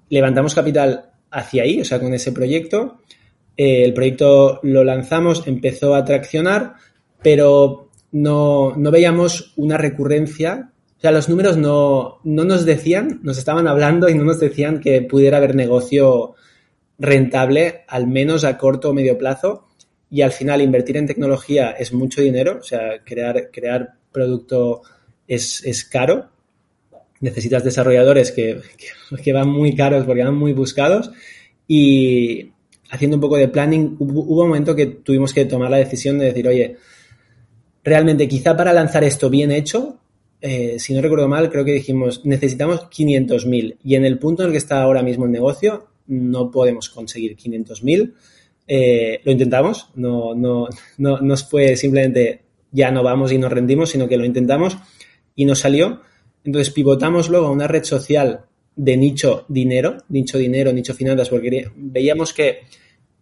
Levantamos capital hacia ahí, o sea, con ese proyecto. Eh, el proyecto lo lanzamos, empezó a traccionar, pero no, no veíamos una recurrencia. O sea, los números no, no nos decían, nos estaban hablando y no nos decían que pudiera haber negocio rentable, al menos a corto o medio plazo. Y al final invertir en tecnología es mucho dinero, o sea, crear, crear producto es, es caro. Necesitas desarrolladores que, que, que, van muy caros porque van muy buscados. Y, haciendo un poco de planning, hubo, un momento que tuvimos que tomar la decisión de decir, oye, realmente quizá para lanzar esto bien hecho, eh, si no recuerdo mal, creo que dijimos, necesitamos 500.000 y en el punto en el que está ahora mismo el negocio, no podemos conseguir 500.000. Eh, lo intentamos, no, no, no nos fue simplemente ya no vamos y nos rendimos, sino que lo intentamos y nos salió. Entonces pivotamos luego a una red social de nicho dinero, nicho dinero, nicho finanzas, porque veíamos que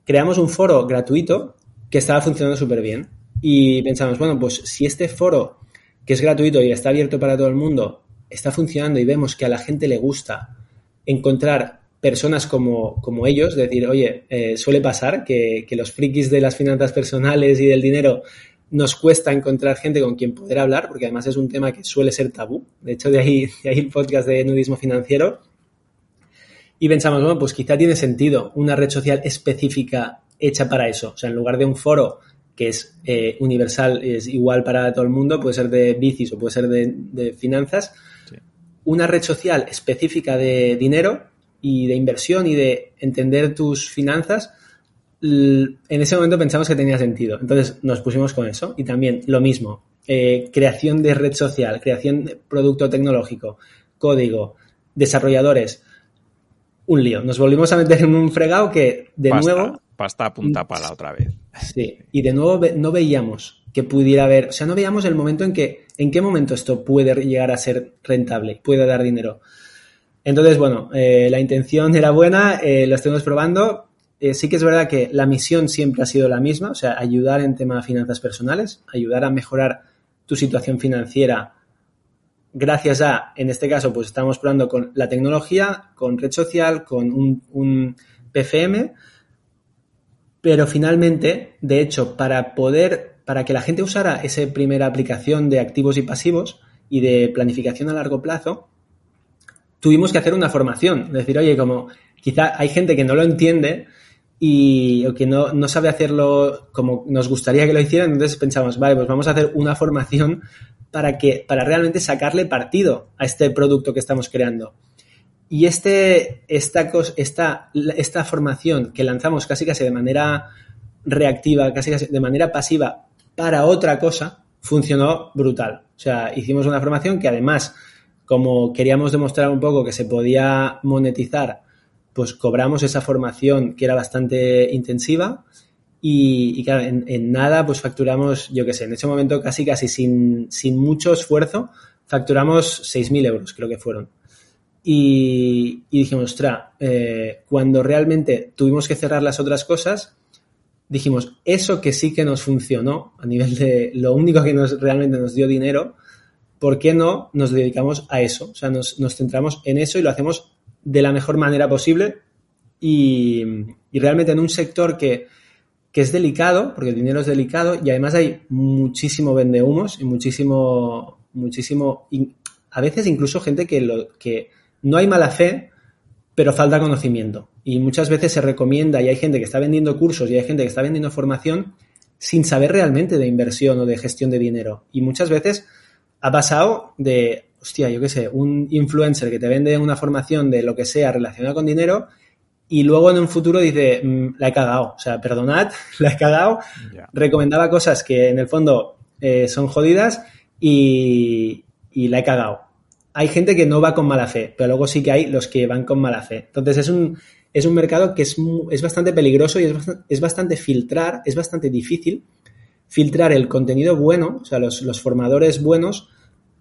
creamos un foro gratuito que estaba funcionando súper bien. Y pensamos, bueno, pues si este foro, que es gratuito y está abierto para todo el mundo, está funcionando y vemos que a la gente le gusta encontrar personas como, como ellos, decir, oye, eh, suele pasar que, que, los frikis de las finanzas personales y del dinero nos cuesta encontrar gente con quien poder hablar, porque además es un tema que suele ser tabú. De hecho, de ahí, de ahí el podcast de nudismo financiero. Y pensamos, bueno, pues quizá tiene sentido una red social específica hecha para eso. O sea, en lugar de un foro que es eh, universal, es igual para todo el mundo, puede ser de bicis o puede ser de, de finanzas, sí. una red social específica de dinero y de inversión y de entender tus finanzas, en ese momento pensamos que tenía sentido. Entonces nos pusimos con eso y también lo mismo, eh, creación de red social, creación de producto tecnológico, código, desarrolladores, un lío. Nos volvimos a meter en un fregado que de pasta, nuevo... Pasta a punta pala otra vez. Sí, y de nuevo no veíamos que pudiera haber, o sea, no veíamos el momento en que, en qué momento esto puede llegar a ser rentable, puede dar dinero. Entonces, bueno, eh, la intención era buena, eh, lo estuvimos probando, eh, sí que es verdad que la misión siempre ha sido la misma, o sea, ayudar en tema de finanzas personales, ayudar a mejorar tu situación financiera gracias a, en este caso, pues estamos probando con la tecnología, con red social, con un, un PFM, pero finalmente, de hecho, para poder, para que la gente usara esa primera aplicación de activos y pasivos y de planificación a largo plazo, tuvimos que hacer una formación. Decir, oye, como quizá hay gente que no lo entiende y o que no, no sabe hacerlo como nos gustaría que lo hicieran, entonces pensamos, vale, pues vamos a hacer una formación para que, para realmente sacarle partido a este producto que estamos creando. Y este, esta, esta, esta formación que lanzamos casi casi de manera reactiva, casi casi de manera pasiva para otra cosa, funcionó brutal. O sea, hicimos una formación que además, como queríamos demostrar un poco que se podía monetizar, pues cobramos esa formación que era bastante intensiva y, claro, en, nada pues facturamos, yo qué sé, en ese momento casi casi sin, sin mucho esfuerzo, facturamos 6.000 euros, creo que fueron. Y, dijimos, ostras, eh, cuando realmente tuvimos que cerrar las otras cosas, dijimos, eso que sí que nos funcionó a nivel de lo único que nos realmente nos dio dinero, ¿por qué no nos dedicamos a eso? O sea, nos, nos centramos en eso y lo hacemos de la mejor manera posible y, realmente en un sector que, que es delicado, porque el dinero es delicado y además hay muchísimo vendehumos y muchísimo, muchísimo, a veces incluso gente que, lo, que no hay mala fe, pero falta conocimiento. Y muchas veces se recomienda y hay gente que está vendiendo cursos y hay gente que está vendiendo formación sin saber realmente de inversión o de gestión de dinero. Y muchas veces ha pasado de, hostia, yo qué sé, un influencer que te vende una formación de lo que sea relacionado con dinero y luego en un futuro dice, mm, la he cagado, o sea, perdonad, la he cagado, recomendaba cosas que en el fondo eh, son jodidas y, la he cagado. Hay gente que no va con mala fe, pero luego sí que hay los que van con mala fe. Entonces es un, es un mercado que es, es bastante peligroso y es bastante, es bastante filtrar, es bastante difícil filtrar el contenido bueno, o sea, los, los formadores buenos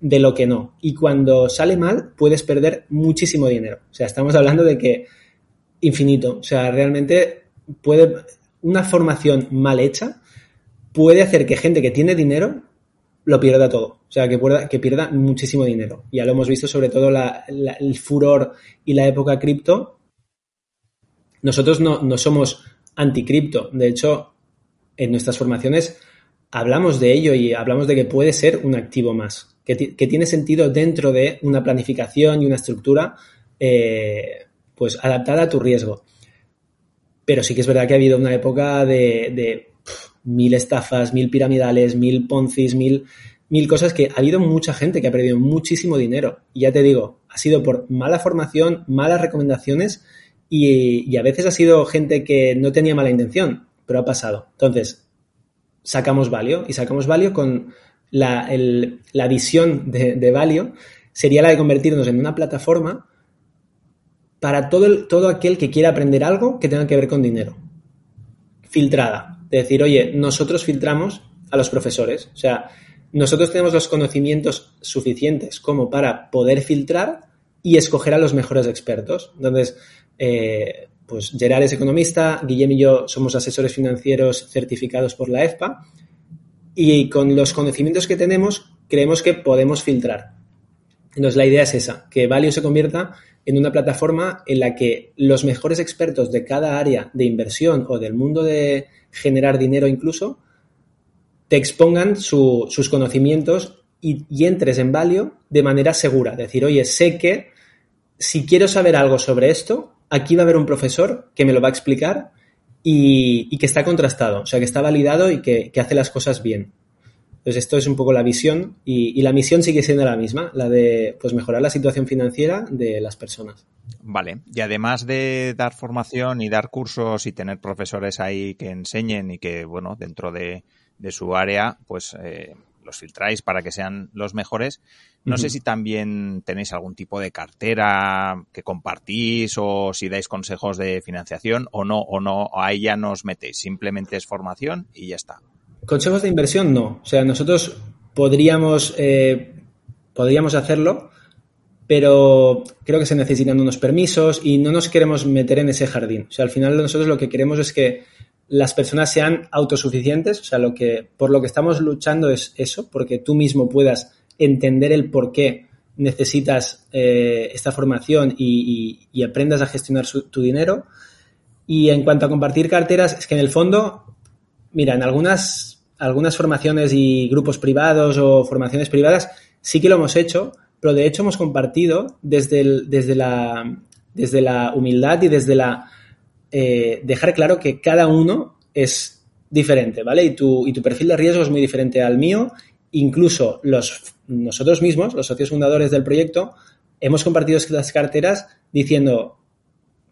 de lo que no. Y cuando sale mal, puedes perder muchísimo dinero. O sea, estamos hablando de que infinito. O sea, realmente puede, una formación mal hecha puede hacer que gente que tiene dinero lo pierda todo. O sea, que, pueda, que pierda muchísimo dinero. Ya lo hemos visto sobre todo el furor y la época cripto. Nosotros no, no somos anticripto. De hecho, en nuestras formaciones hablamos de ello y hablamos de que puede ser un activo más, que, tiene sentido dentro de una planificación y una estructura eh, pues adaptada a tu riesgo. Pero sí que es verdad que ha habido una época de, mil estafas, mil piramidales, mil poncis, mil, mil cosas que ha habido mucha gente que ha perdido muchísimo dinero. Y ya te digo, ha sido por mala formación, malas recomendaciones y, a veces ha sido gente que no tenía mala intención, pero ha pasado. Entonces, sacamos Valio y sacamos Valio con la, visión de, de Valio sería la de convertirnos en una plataforma para todo, todo aquel que quiera aprender algo que tenga que ver con dinero. Filtrada. De decir, oye, nosotros filtramos a los profesores. O sea, nosotros tenemos los conocimientos suficientes como para poder filtrar y escoger a los mejores expertos. Entonces, eh, pues Gerard es economista, Guillem y yo somos asesores financieros certificados por la EFPA y con los conocimientos que tenemos creemos que podemos filtrar. Entonces, la idea es esa, que Valio se convierta en una plataforma en la que los mejores expertos de cada área de inversión o del mundo de generar dinero incluso, te expongan sus conocimientos y, entres en Valio de manera segura. Decir, oye, sé que si quiero saber algo sobre esto, aquí va a haber un profesor que me lo va a explicar y, que está contrastado, o sea, que está validado y que hace las cosas bien. Entonces, esto es un poco la visión y, la misión sigue siendo la misma, la de pues, mejorar la situación financiera de las personas. Vale, y además de dar formación y dar cursos y tener profesores ahí que enseñen y que, bueno, dentro de, su área, pues eh, los filtráis para que sean los mejores. No sé si también tenéis algún tipo de cartera que compartís o si dais consejos de financiación o no, o no, ahí ya nos metéis, simplemente es formación y ya está. Consejos de inversión no. O sea, nosotros podríamos, eh, podríamos hacerlo, pero creo que se necesitan unos permisos y no nos queremos meter en ese jardín. O sea, al final nosotros lo que queremos es que las personas sean autosuficientes. O sea, lo que, por lo que estamos luchando es eso, porque tú mismo puedas entender el por qué necesitas eh, esta formación y, aprendas a gestionar tu dinero Y en cuanto a compartir carteras, es que en el fondo, mira, en algunas, algunas formaciones y grupos privados o formaciones privadas sí que lo hemos hecho, pero de hecho hemos compartido desde, desde, la, desde la humildad y desde la eh, dejar claro que cada uno es diferente, ¿vale? Y tu, y tu perfil de riesgo es muy diferente al mío. Incluso los, nosotros mismos, los socios fundadores del proyecto, hemos compartido estas carteras diciendo,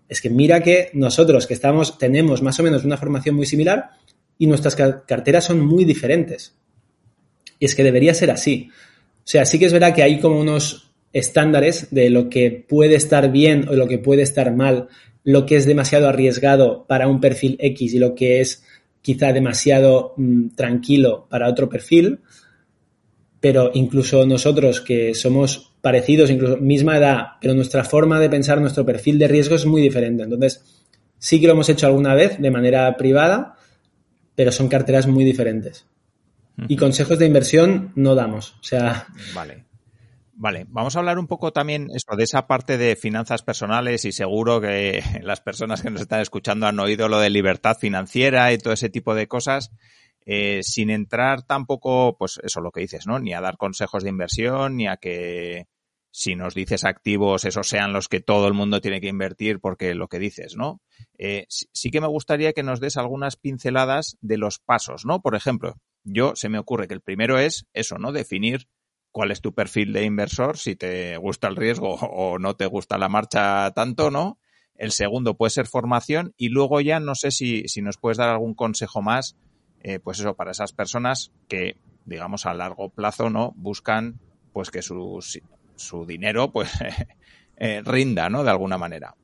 es que mira que nosotros que estamos, tenemos más o menos una formación muy similar y nuestras carteras son muy diferentes. Y es que debería ser así. O sea, sí que es verdad que hay como unos estándares de lo que puede estar bien o lo que puede estar mal, lo que es demasiado arriesgado para un perfil X y lo que es quizá demasiado mm, tranquilo para otro perfil, pero incluso nosotros que somos parecidos, incluso misma edad, pero nuestra forma de pensar, nuestro perfil de riesgo es muy diferente. Entonces, sí que lo hemos hecho alguna vez de manera privada, pero son carteras muy diferentes. Y consejos de inversión no damos. O sea. Vale. Vale, vamos a hablar un poco también eso, de esa parte de finanzas personales y seguro que las personas que nos están escuchando han oído lo de libertad financiera y todo ese tipo de cosas, eh, sin entrar tampoco, pues eso lo que dices, ¿no? Ni a dar consejos de inversión, ni a que si nos dices activos, esos sean los que todo el mundo tiene que invertir porque lo que dices, ¿no? Eh, sí que me gustaría que nos des algunas pinceladas de los pasos, ¿no? Por ejemplo, yo se me ocurre que el primero es eso, ¿no? Definir cuál es tu perfil de inversor, si te gusta el riesgo o no te gusta la marcha tanto, ¿no? El segundo puede ser formación y luego ya no sé si, si nos puedes dar algún consejo más, eh, pues eso, para esas personas que, digamos, a largo plazo, ¿no? Buscan pues que su, su dinero pues eh, rinda, ¿no? De alguna manera.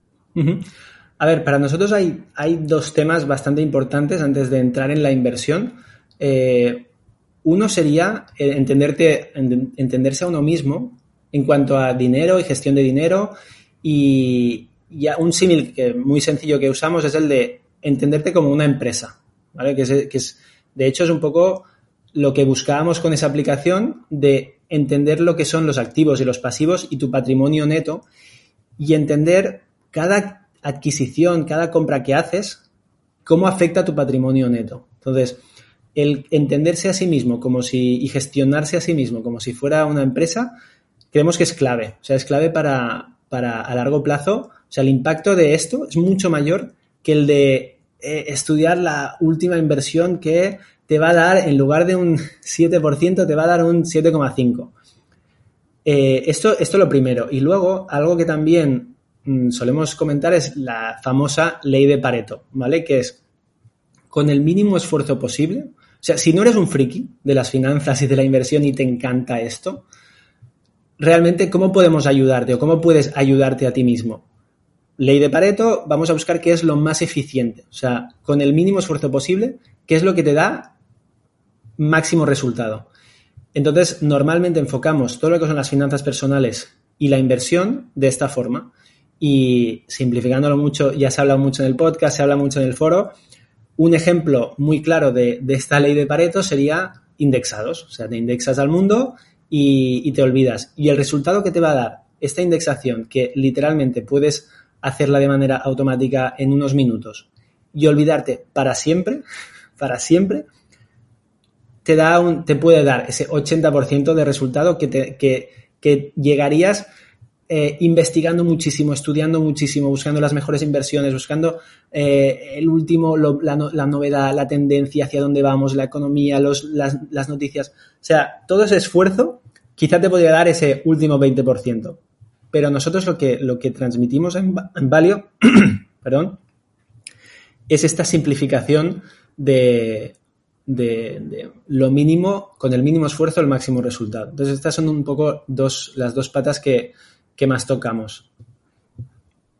A ver, para nosotros hay, hay dos temas bastante importantes antes de entrar en la inversión. Eh, uno sería eh, entenderte, entenderse a uno mismo en cuanto a dinero y gestión de dinero y ya un símil muy sencillo que usamos es el de entenderte como una empresa, ¿vale? Que es, de hecho es un poco lo que buscábamos con esa aplicación de entender lo que son los activos y los pasivos y tu patrimonio neto y entender cada adquisición, cada compra que haces, cómo afecta a tu patrimonio neto. Entonces, el entenderse a sí mismo como si, y gestionarse a sí mismo como si fuera una empresa, creemos que es clave. O sea, es clave para, para a largo plazo. O sea, el impacto de esto es mucho mayor que el de eh, estudiar la última inversión que te va a dar, en lugar de un 7%, te va a dar un 7,5%. Eh, esto, esto lo primero. Y luego, algo que también mm, solemos comentar es la famosa ley de Pareto, ¿vale? Que es con el mínimo esfuerzo posible, sea, si no eres un friki de las finanzas y de la inversión y te encanta esto, realmente, ¿cómo podemos ayudarte o cómo puedes ayudarte a ti mismo? Ley de Pareto, vamos a buscar qué es lo más eficiente. O sea, con el mínimo esfuerzo posible, qué es lo que te da máximo resultado. Entonces, normalmente enfocamos todo lo que son las finanzas personales y la inversión de esta forma. Y simplificándolo mucho, ya se habla mucho en el podcast, se habla mucho en el foro, un ejemplo muy claro de, esta ley de Pareto sería indexados. O sea, te indexas al mundo y, te olvidas. Y el resultado que te va a dar esta indexación, que literalmente puedes hacerla de manera automática en unos minutos y olvidarte para siempre, para siempre, te, da un, te puede dar ese 80% de resultado que, te, que, que llegarías eh, investigando muchísimo, estudiando muchísimo, buscando las mejores inversiones, buscando eh, el último, la, novedad, la tendencia, hacia dónde vamos, la economía, los, las, noticias. O sea, todo ese esfuerzo quizá te podría dar ese último 20%. Pero nosotros lo que, lo que transmitimos en, en Valio, perdón, es esta simplificación de, de, lo mínimo, con el mínimo esfuerzo, el máximo resultado. Entonces, estas son un poco dos, las dos patas que, ¿Qué más tocamos.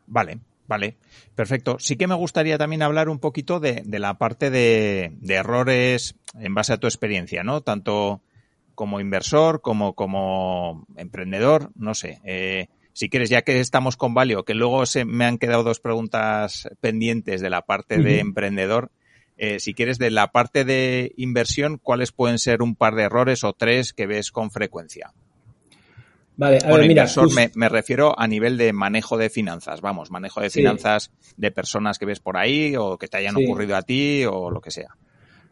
Vale, vale. Perfecto. Sí que me gustaría también hablar un poquito de, la parte de, errores en base a tu experiencia, ¿no? Tanto como inversor como como emprendedor, no sé. Eh, si quieres, ya que estamos con Valio, que luego se me han quedado dos preguntas pendientes de la parte de emprendedor. Eh, si quieres, de la parte de inversión, ¿cuáles pueden ser un par de errores o tres que ves con frecuencia? Vale, a Bueno, ver, mira, inversor me, me refiero a nivel de manejo de finanzas, vamos, manejo de Sí. finanzas de personas que ves por ahí o que te hayan Sí. ocurrido a ti o lo que sea.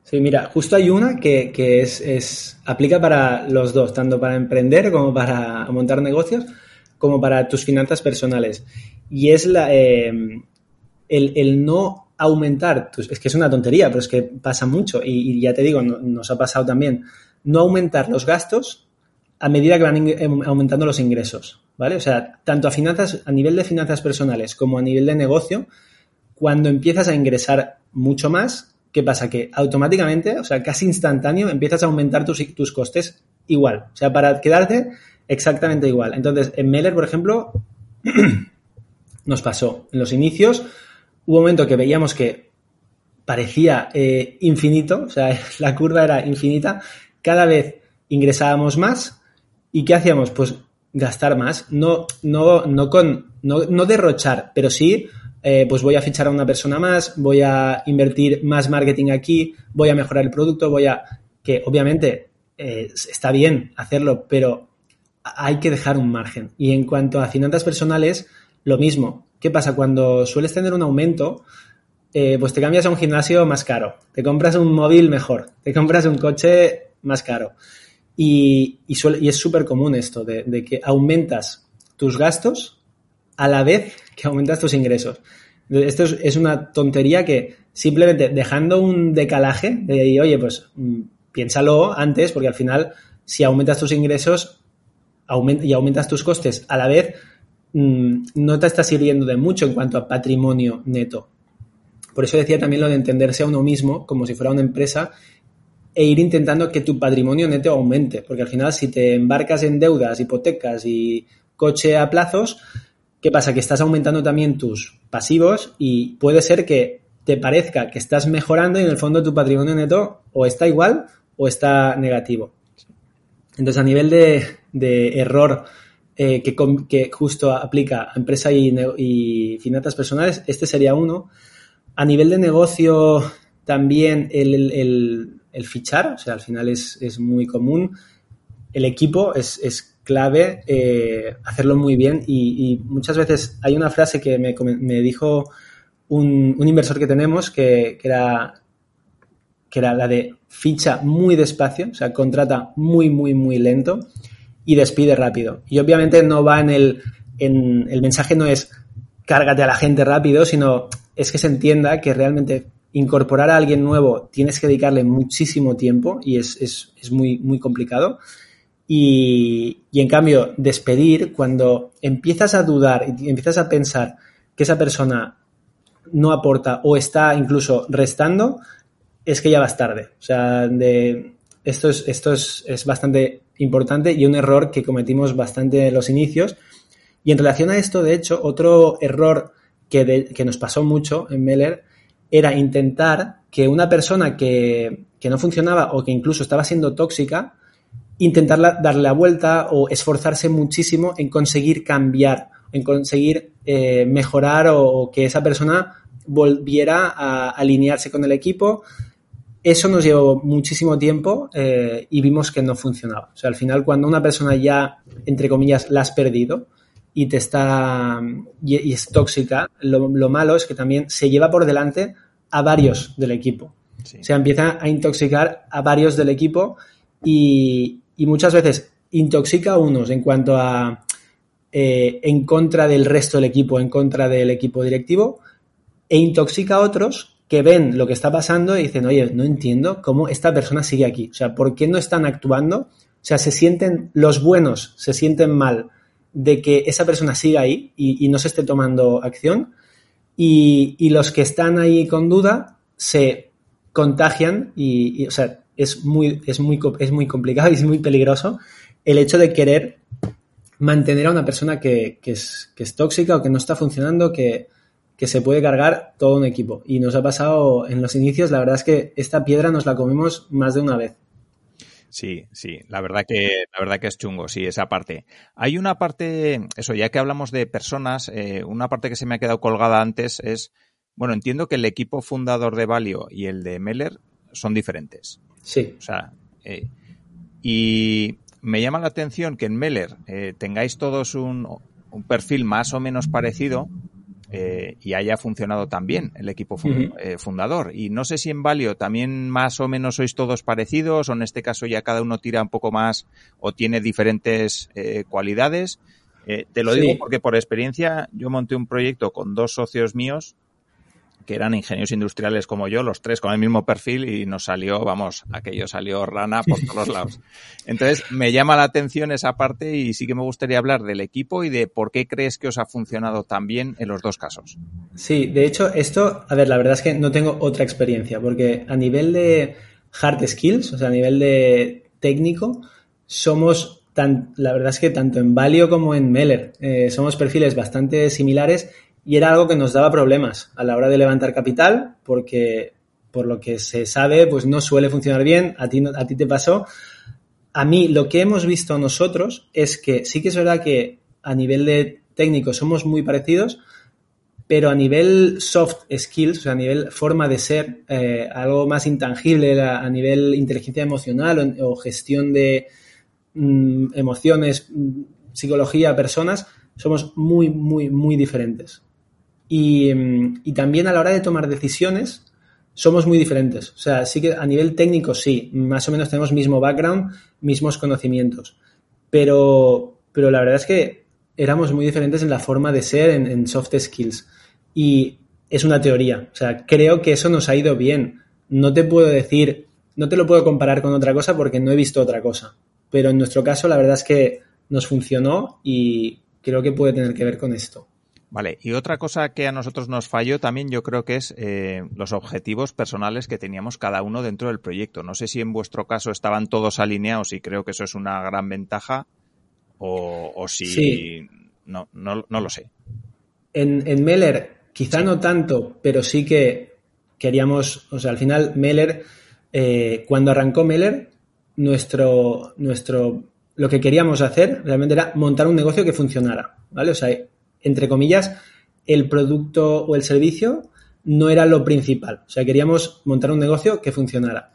Sí, mira, justo hay una que, que es, es- aplica para los dos, tanto para emprender como para montar negocios, como para tus finanzas personales. Y es la, eh, el, el no aumentar, tus- es que es una tontería, pero es que pasa mucho y, y ya te digo, no- nos ha pasado también, no aumentar los gastos a medida que van em, aumentando los ingresos, ¿vale? O sea, tanto a finanzas, a nivel de finanzas personales como a nivel de negocio, cuando empiezas a ingresar mucho más, ¿qué pasa? Que automáticamente, o sea, casi instantáneo, empiezas a aumentar tus, tus costes igual. O sea, para quedarte exactamente igual. Entonces, en Meller, por ejemplo, nos pasó. En los inicios hubo un momento que veíamos que parecía eh, infinito, o sea, la curva era infinita, cada vez ingresábamos más y ¿qué hacíamos? Pues gastar más, no, no, no con, no, no derrochar, pero sí, eh, pues voy a fichar a una persona más, voy a invertir más marketing aquí, voy a mejorar el producto, voy a, que obviamente eh, está bien hacerlo, pero hay que dejar un margen. Y en cuanto a finanzas personales, lo mismo. ¿Qué pasa? Cuando sueles tener un aumento, eh, pues te cambias a un gimnasio más caro, te compras un móvil mejor, te compras un coche más caro. Y, es súper común esto, de, que aumentas tus gastos a la vez que aumentas tus ingresos. Esto es, una tontería que simplemente dejando un decalaje de ahí, oye, pues mm, piénsalo antes, porque al final, si aumentas tus ingresos y aumentas tus costes a la vez, mm, no te estás sirviendo de mucho en cuanto a patrimonio neto. Por eso decía también lo de entenderse a uno mismo como si fuera una empresa e ir intentando que tu patrimonio neto aumente, porque al final si te embarcas en deudas, hipotecas y coche a plazos, ¿qué pasa? Que estás aumentando también tus pasivos y puede ser que te parezca que estás mejorando y en el fondo tu patrimonio neto o está igual o está negativo. Entonces, a nivel de, error eh, que, justo aplica a empresa y finanzas personales, este sería uno. A nivel de negocio, también el, el- el- fichar, o sea, al final es, es muy común. El equipo es, es clave eh, hacerlo muy bien y, muchas veces hay una frase que me, me dijo un, un inversor que tenemos que, que era que era la de ficha muy despacio, o sea, contrata muy, muy, muy lento y despide rápido. Y obviamente no va en el, en, el mensaje no es cárgate a la gente rápido, sino es que se entienda que realmente incorporar a alguien nuevo tienes que dedicarle muchísimo tiempo y es, es, es muy, muy complicado. Y, y, en cambio, despedir, cuando empiezas a dudar y empiezas a pensar que esa persona no aporta o está incluso restando, es que ya vas tarde. O sea, de, esto, es, esto es, es, bastante importante y un error que cometimos bastante en los inicios. Y en relación a esto, de hecho, otro error que, que nos pasó mucho en Meller era intentar que una persona que, que, no funcionaba o que incluso estaba siendo tóxica, intentar darle la vuelta o esforzarse muchísimo en conseguir cambiar, en conseguir eh, mejorar o, que esa persona volviera a alinearse con el equipo. Eso nos llevó muchísimo tiempo eh, y vimos que no funcionaba. O sea, al final, cuando una persona ya, entre comillas, la has perdido y te está y es tóxica, lo, lo, malo es que también se lleva por delante a varios del equipo. Sí. O sea, empieza a intoxicar a varios del equipo y, y muchas veces intoxica a unos en cuanto a eh, en contra del resto del equipo, en contra del equipo directivo, e intoxica a otros que ven lo que está pasando y dicen, oye, no entiendo cómo esta persona sigue aquí. O sea, ¿por qué no están actuando? O sea, se sienten, los buenos se sienten mal de que esa persona siga ahí y, y no se esté tomando acción. Y, los que están ahí con duda se contagian y, o sea, es muy, es, muy, es muy complicado y es muy peligroso el hecho de querer mantener a una persona que, es, que es tóxica o que no está funcionando, que, que se puede cargar todo un equipo. Y nos ha pasado en los inicios, la verdad es que esta piedra nos la comimos más de una vez. Sí, sí, la verdad que la verdad que es chungo, sí, esa parte. Hay una parte, eso, ya que hablamos de personas, eh, una parte que se me ha quedado colgada antes es, bueno, entiendo que el equipo fundador de Valio y el de Meller son diferentes. Sí. O sea, eh, y me llama la atención que en Meller eh, tengáis todos un, un, perfil más o menos parecido eh, y haya funcionado también el equipo eh, fundador. Y no sé si en Valio también más o menos sois todos parecidos o en este caso ya cada uno tira un poco más o tiene diferentes cualidades. te lo digo porque por experiencia yo monté un proyecto con dos socios míos que eran ingenieros industriales como yo, los tres con el mismo perfil y nos salió, vamos, aquello salió rana por todos lados. Entonces, me llama la atención esa parte y sí que me gustaría hablar del equipo y de por qué crees que os ha funcionado tan bien en los dos casos. Sí, de hecho, esto, a ver, la verdad es que no tengo otra experiencia, porque a nivel de hard skills, o sea, a nivel de técnico, somos Tan, la verdad es que tanto en Valio como en Meller eh, somos perfiles bastante similares y era algo que nos daba problemas a la hora de levantar capital porque por lo que se sabe pues no suele funcionar bien, a ti, a ti te pasó. A mí lo que hemos visto nosotros es que sí que es verdad que a nivel de técnico somos muy parecidos, pero a nivel soft skills, o sea, a nivel forma de ser, eh, algo más intangible a, nivel inteligencia emocional o, gestión de mm, emociones, mm, psicología, personas, somos muy, muy, muy diferentes. Y, también a la hora de tomar decisiones somos muy diferentes. O sea, sí que a nivel técnico sí, más o menos tenemos mismo background, mismos conocimientos. Pero, pero la verdad es que éramos muy diferentes en la forma de ser, en, soft skills. Y es una teoría. O sea, creo que eso nos ha ido bien. No te puedo decir, no te lo puedo comparar con otra cosa porque no he visto otra cosa. Pero en nuestro caso, la verdad es que nos funcionó y creo que puede tener que ver con esto. Vale, y otra cosa que a nosotros nos falló también yo creo que es eh, los objetivos personales que teníamos cada uno dentro del proyecto. No sé si en vuestro caso estaban todos alineados y creo que eso es una gran ventaja o, si no, no, no, lo sé. En, en Meller quizá no tanto, pero sí que queríamos, o sea, al final Meller, eh, cuando arrancó Meller, nuestro, nuestro, lo que queríamos hacer realmente era montar un negocio que funcionara, ¿vale? O sea, entre comillas, el producto o el servicio no era lo principal. O sea, queríamos montar un negocio que funcionara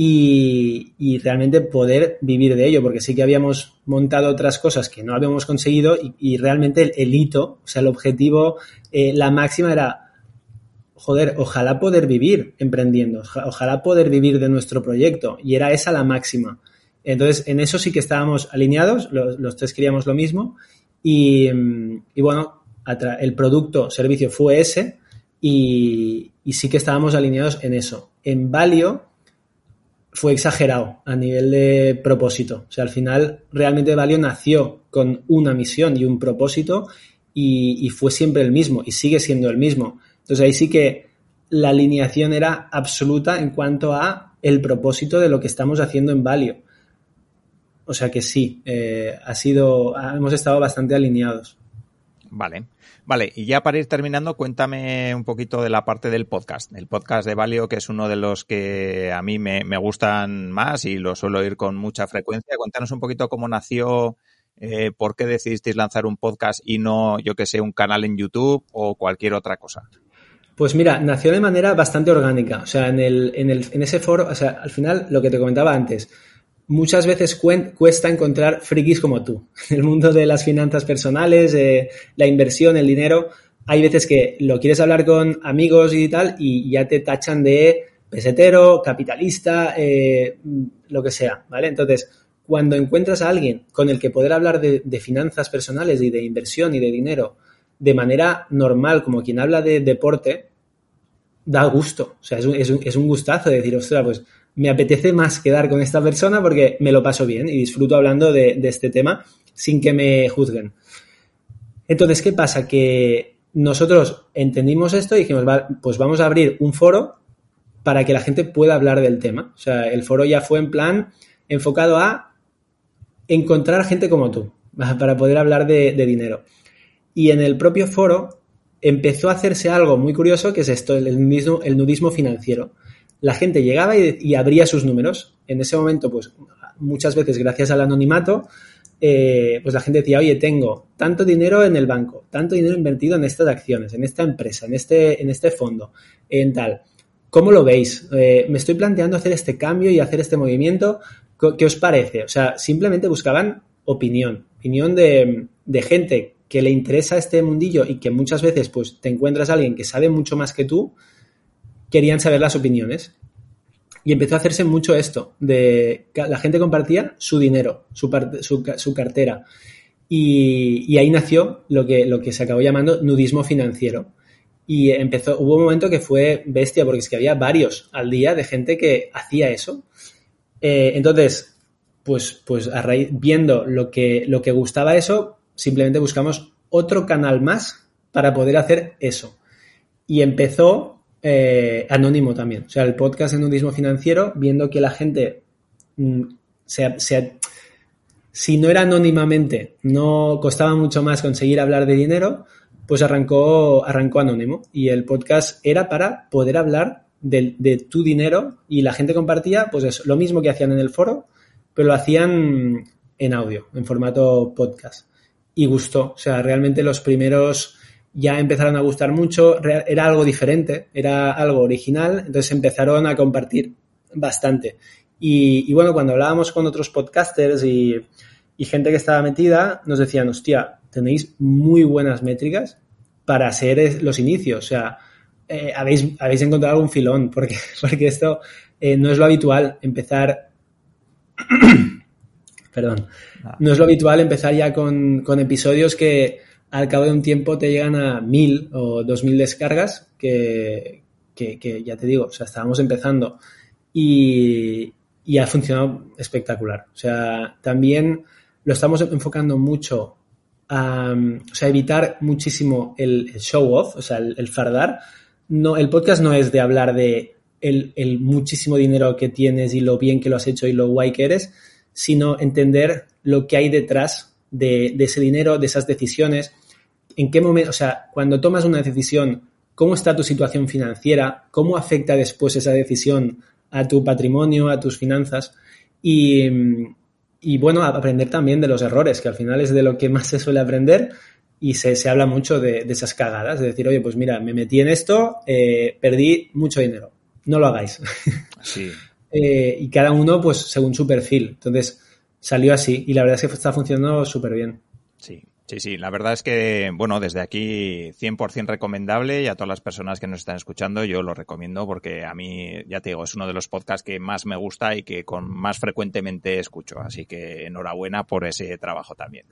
y, realmente poder vivir de ello, porque sí que habíamos montado otras cosas que no habíamos conseguido y, realmente el, hito, o sea, el objetivo, eh, la máxima era, joder, ojalá poder vivir emprendiendo, ojalá poder vivir de nuestro proyecto y era esa la máxima. Entonces, en eso sí que estábamos alineados, los tres queríamos lo mismo y, bueno, el producto, servicio fue ese y, sí que estábamos alineados en eso. En Valio fue exagerado a nivel de propósito. O sea, al final realmente Valio nació con una misión y un propósito y, y fue siempre el mismo y sigue siendo el mismo. Entonces ahí sí que la alineación era absoluta en cuanto a el propósito de lo que estamos haciendo en Valio. O sea que sí, eh, ha sido, hemos estado bastante alineados. Vale, vale. Y ya para ir terminando, cuéntame un poquito de la parte del podcast. El podcast de Valio, que es uno de los que a mí me, gustan más y lo suelo oír con mucha frecuencia. Cuéntanos un poquito cómo nació, eh, por qué decidisteis lanzar un podcast y no, yo que sé, un canal en YouTube o cualquier otra cosa. Pues mira, nació de manera bastante orgánica. O sea, en, el, en, el, en ese foro, o sea, al final, lo que te comentaba antes, muchas veces cuesta encontrar frikis como tú. En el mundo de las finanzas personales, la inversión, el dinero, hay veces que lo quieres hablar con amigos y tal y ya te tachan de pesetero, capitalista, eh, lo que sea, ¿vale? Entonces, cuando encuentras a alguien con el que poder hablar de, finanzas personales y de inversión y de dinero de manera normal, como quien habla de deporte, da gusto. O sea, es un, es un, es un gustazo decir, ostras, pues me apetece más quedar con esta persona porque me lo paso bien y disfruto hablando de, este tema sin que me juzguen. Entonces, ¿qué pasa? Que nosotros entendimos esto y dijimos, pues vamos a abrir un foro para que la gente pueda hablar del tema. O sea, el foro ya fue en plan enfocado a encontrar gente como tú, para poder hablar de, dinero. Y en el propio foro empezó a hacerse algo muy curioso, que es esto, el, el nudismo financiero la gente llegaba y, abría sus números. En ese momento, pues muchas veces gracias al anonimato, eh, pues la gente decía, oye, tengo tanto dinero en el banco, tanto dinero invertido en estas acciones, en esta empresa, en este, en este fondo, en tal. ¿Cómo lo veis? Eh, me estoy planteando hacer este cambio y hacer este movimiento, ¿qué os parece? O sea, simplemente buscaban opinión, opinión de, gente que le interesa este mundillo y que muchas veces pues te encuentras a alguien que sabe mucho más que tú, querían saber las opiniones. Y empezó a hacerse mucho esto, de la gente compartía su dinero, su, su, cartera. Y, ahí nació lo que, lo que se acabó llamando nudismo financiero. Y empezó, hubo un momento que fue bestia, porque es que había varios al día de gente que hacía eso. Eh, entonces, pues, pues a raíz, viendo lo que, lo que gustaba eso, simplemente buscamos otro canal más para poder hacer eso. Y empezó eh, anónimo también. O sea, el podcast en nudismo financiero, viendo que la gente mm, si no era anónimamente, no costaba mucho más conseguir hablar de dinero, pues arrancó, arrancó anónimo. Y el podcast era para poder hablar de, tu dinero y la gente compartía, pues eso, lo mismo que hacían en el foro, pero lo hacían en audio, en formato podcast y gustó. O sea, realmente los primeros ya empezaron a gustar mucho, era algo diferente, era algo original, entonces empezaron a compartir bastante. Y, bueno, cuando hablábamos con otros podcasters y, gente que estaba metida, nos decían, hostia, tenéis muy buenas métricas para ser los inicios. O sea, eh, habéis, habéis encontrado algún filón, porque, porque esto eh, no es lo habitual empezar. Perdón. Ah. No es lo habitual empezar ya con, episodios que al cabo de un tiempo te llegan a mil o dos mil descargas, que, ya te digo, o sea, estábamos empezando y, ha funcionado espectacular. O sea, también lo estamos enfocando mucho a o sea, evitar muchísimo el, show off, o sea, el, fardar. No, el podcast no es de hablar de el, el, muchísimo dinero que tienes y lo bien que lo has hecho y lo guay que eres, sino entender lo que hay detrás de, ese dinero, de esas decisiones, en qué momento, o sea, cuando tomas una decisión, cómo está tu situación financiera, cómo afecta después esa decisión a tu patrimonio, a tus finanzas y, bueno, aprender también de los errores, que al final es de lo que más se suele aprender y se, habla mucho de, esas cagadas, de decir, oye, pues mira, me metí en esto, eh, perdí mucho dinero, no lo hagáis. Sí. Eh, y cada uno, pues, según su perfil. Entonces, salió así y la verdad es que está funcionando súper bien. Sí, Sí, sí, la verdad es que, bueno, desde aquí 100% recomendable y a todas las personas que nos están escuchando yo lo recomiendo porque a mí, ya te digo, es uno de los podcasts que más me gusta y que con más frecuentemente escucho. Así que enhorabuena por ese trabajo también.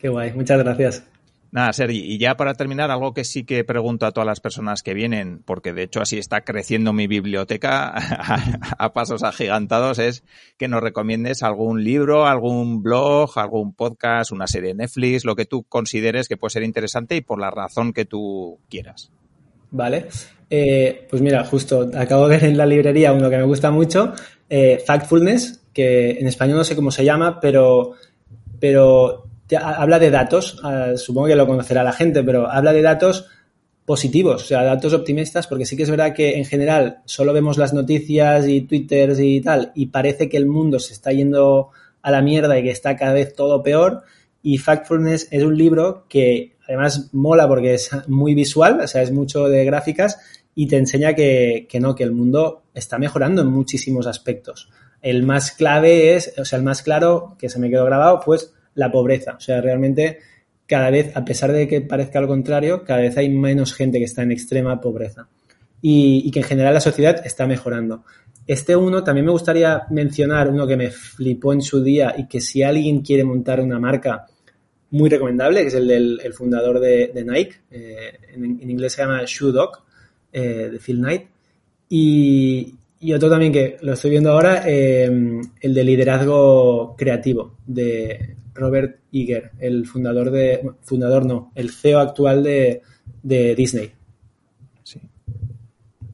Qué guay, muchas gracias. Nada, Sergi, y ya para terminar, algo que sí que pregunto a todas las personas que vienen, porque de hecho así está creciendo mi biblioteca a, pasos agigantados, es que nos recomiendes algún libro, algún blog, algún podcast, una serie de Netflix, lo que tú consideres que puede ser interesante y por la razón que tú quieras. Vale, eh, pues mira, justo acabo de ver en la librería uno que me gusta mucho, eh, Factfulness, que en español no sé cómo se llama, pero, pero habla de datos, ah, supongo que lo conocerá la gente, pero habla de datos positivos, o sea, datos optimistas, porque sí que es verdad que en general solo vemos las noticias y twitters y tal, y parece que el mundo se está yendo a la mierda y que está cada vez todo peor. Y Factfulness es un libro que además mola porque es muy visual, o sea, es mucho de gráficas y te enseña que, que no, que el mundo está mejorando en muchísimos aspectos. El más clave es, o sea, el más claro que se me quedó grabado, pues la pobreza. O sea, realmente cada vez, a pesar de que parezca lo contrario, cada vez hay menos gente que está en extrema pobreza y, que en general la sociedad está mejorando. Este uno también me gustaría mencionar uno que me flipó en su día y que si alguien quiere montar una marca muy recomendable, que es el del fundador de, Nike, eh, en, inglés se llama Shoe Dog, eh, de Phil Knight. Y, otro también que lo estoy viendo ahora, eh, el de liderazgo creativo de Robert Iger, el fundador de, fundador no, el CEO actual de, Disney. Sí.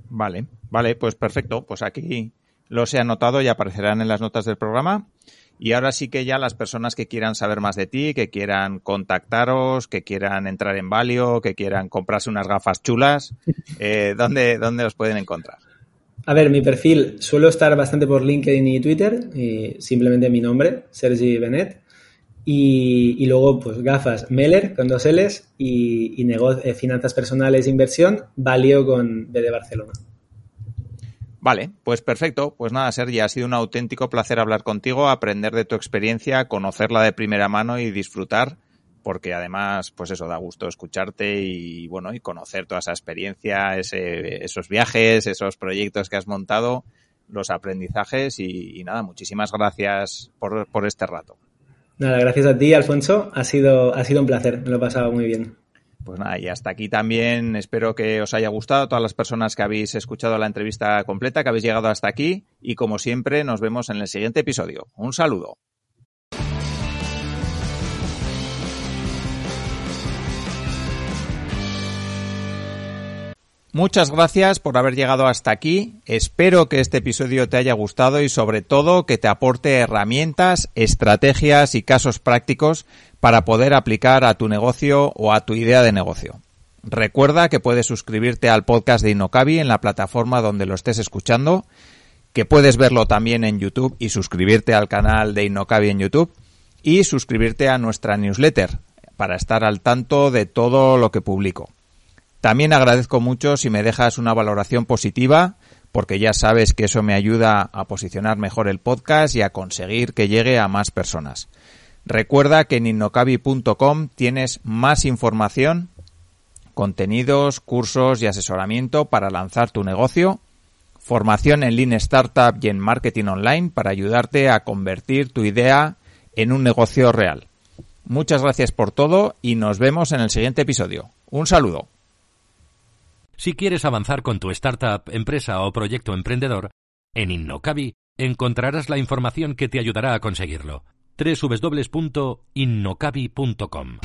Vale, vale, pues perfecto. Pues aquí los he anotado y aparecerán en las notas del programa. Y ahora sí que ya las personas que quieran saber más de ti, que quieran contactaros, que quieran entrar en Valio, que quieran comprarse unas gafas chulas, eh, ¿dónde, ¿dónde os pueden encontrar? A ver, mi perfil suelo estar bastante por LinkedIn y Twitter, y simplemente mi nombre, Sergi Benet. Y, luego, pues gafas Meller con dos L's y, y eh, finanzas personales e inversión, Valio con B de Barcelona. Vale, pues perfecto. Pues nada, Sergi, ha sido un auténtico placer hablar contigo, aprender de tu experiencia, conocerla de primera mano y disfrutar, porque además, pues eso, da gusto escucharte y bueno, y conocer toda esa experiencia, ese, esos viajes, esos proyectos que has montado, los aprendizajes y, y nada, muchísimas gracias por, por este rato. Nada, gracias a ti, Alfonso. Ha sido, ha sido un placer, me lo he pasado muy bien. Pues nada, y hasta aquí también espero que os haya gustado todas las personas que habéis escuchado la entrevista completa, que habéis llegado hasta aquí y como siempre nos vemos en el siguiente episodio. Un saludo. Muchas gracias por haber llegado hasta aquí. Espero que este episodio te haya gustado y sobre todo que te aporte herramientas, estrategias y casos prácticos para poder aplicar a tu negocio o a tu idea de negocio. Recuerda que puedes suscribirte al podcast de Innocabi en la plataforma donde lo estés escuchando, que puedes verlo también en YouTube y suscribirte al canal de Innocabi en YouTube y suscribirte a nuestra newsletter para estar al tanto de todo lo que publico. También agradezco mucho si me dejas una valoración positiva, porque ya sabes que eso me ayuda a posicionar mejor el podcast y a conseguir que llegue a más personas. Recuerda que en innocabi.com tienes más información, contenidos, cursos y asesoramiento para lanzar tu negocio, formación en Lean Startup y en marketing online para ayudarte a convertir tu idea en un negocio real. Muchas gracias por todo y nos vemos en el siguiente episodio. Un saludo. Si quieres avanzar con tu startup, empresa o proyecto emprendedor, en Innocabi encontrarás la información que te ayudará a conseguirlo. www.innocabi.com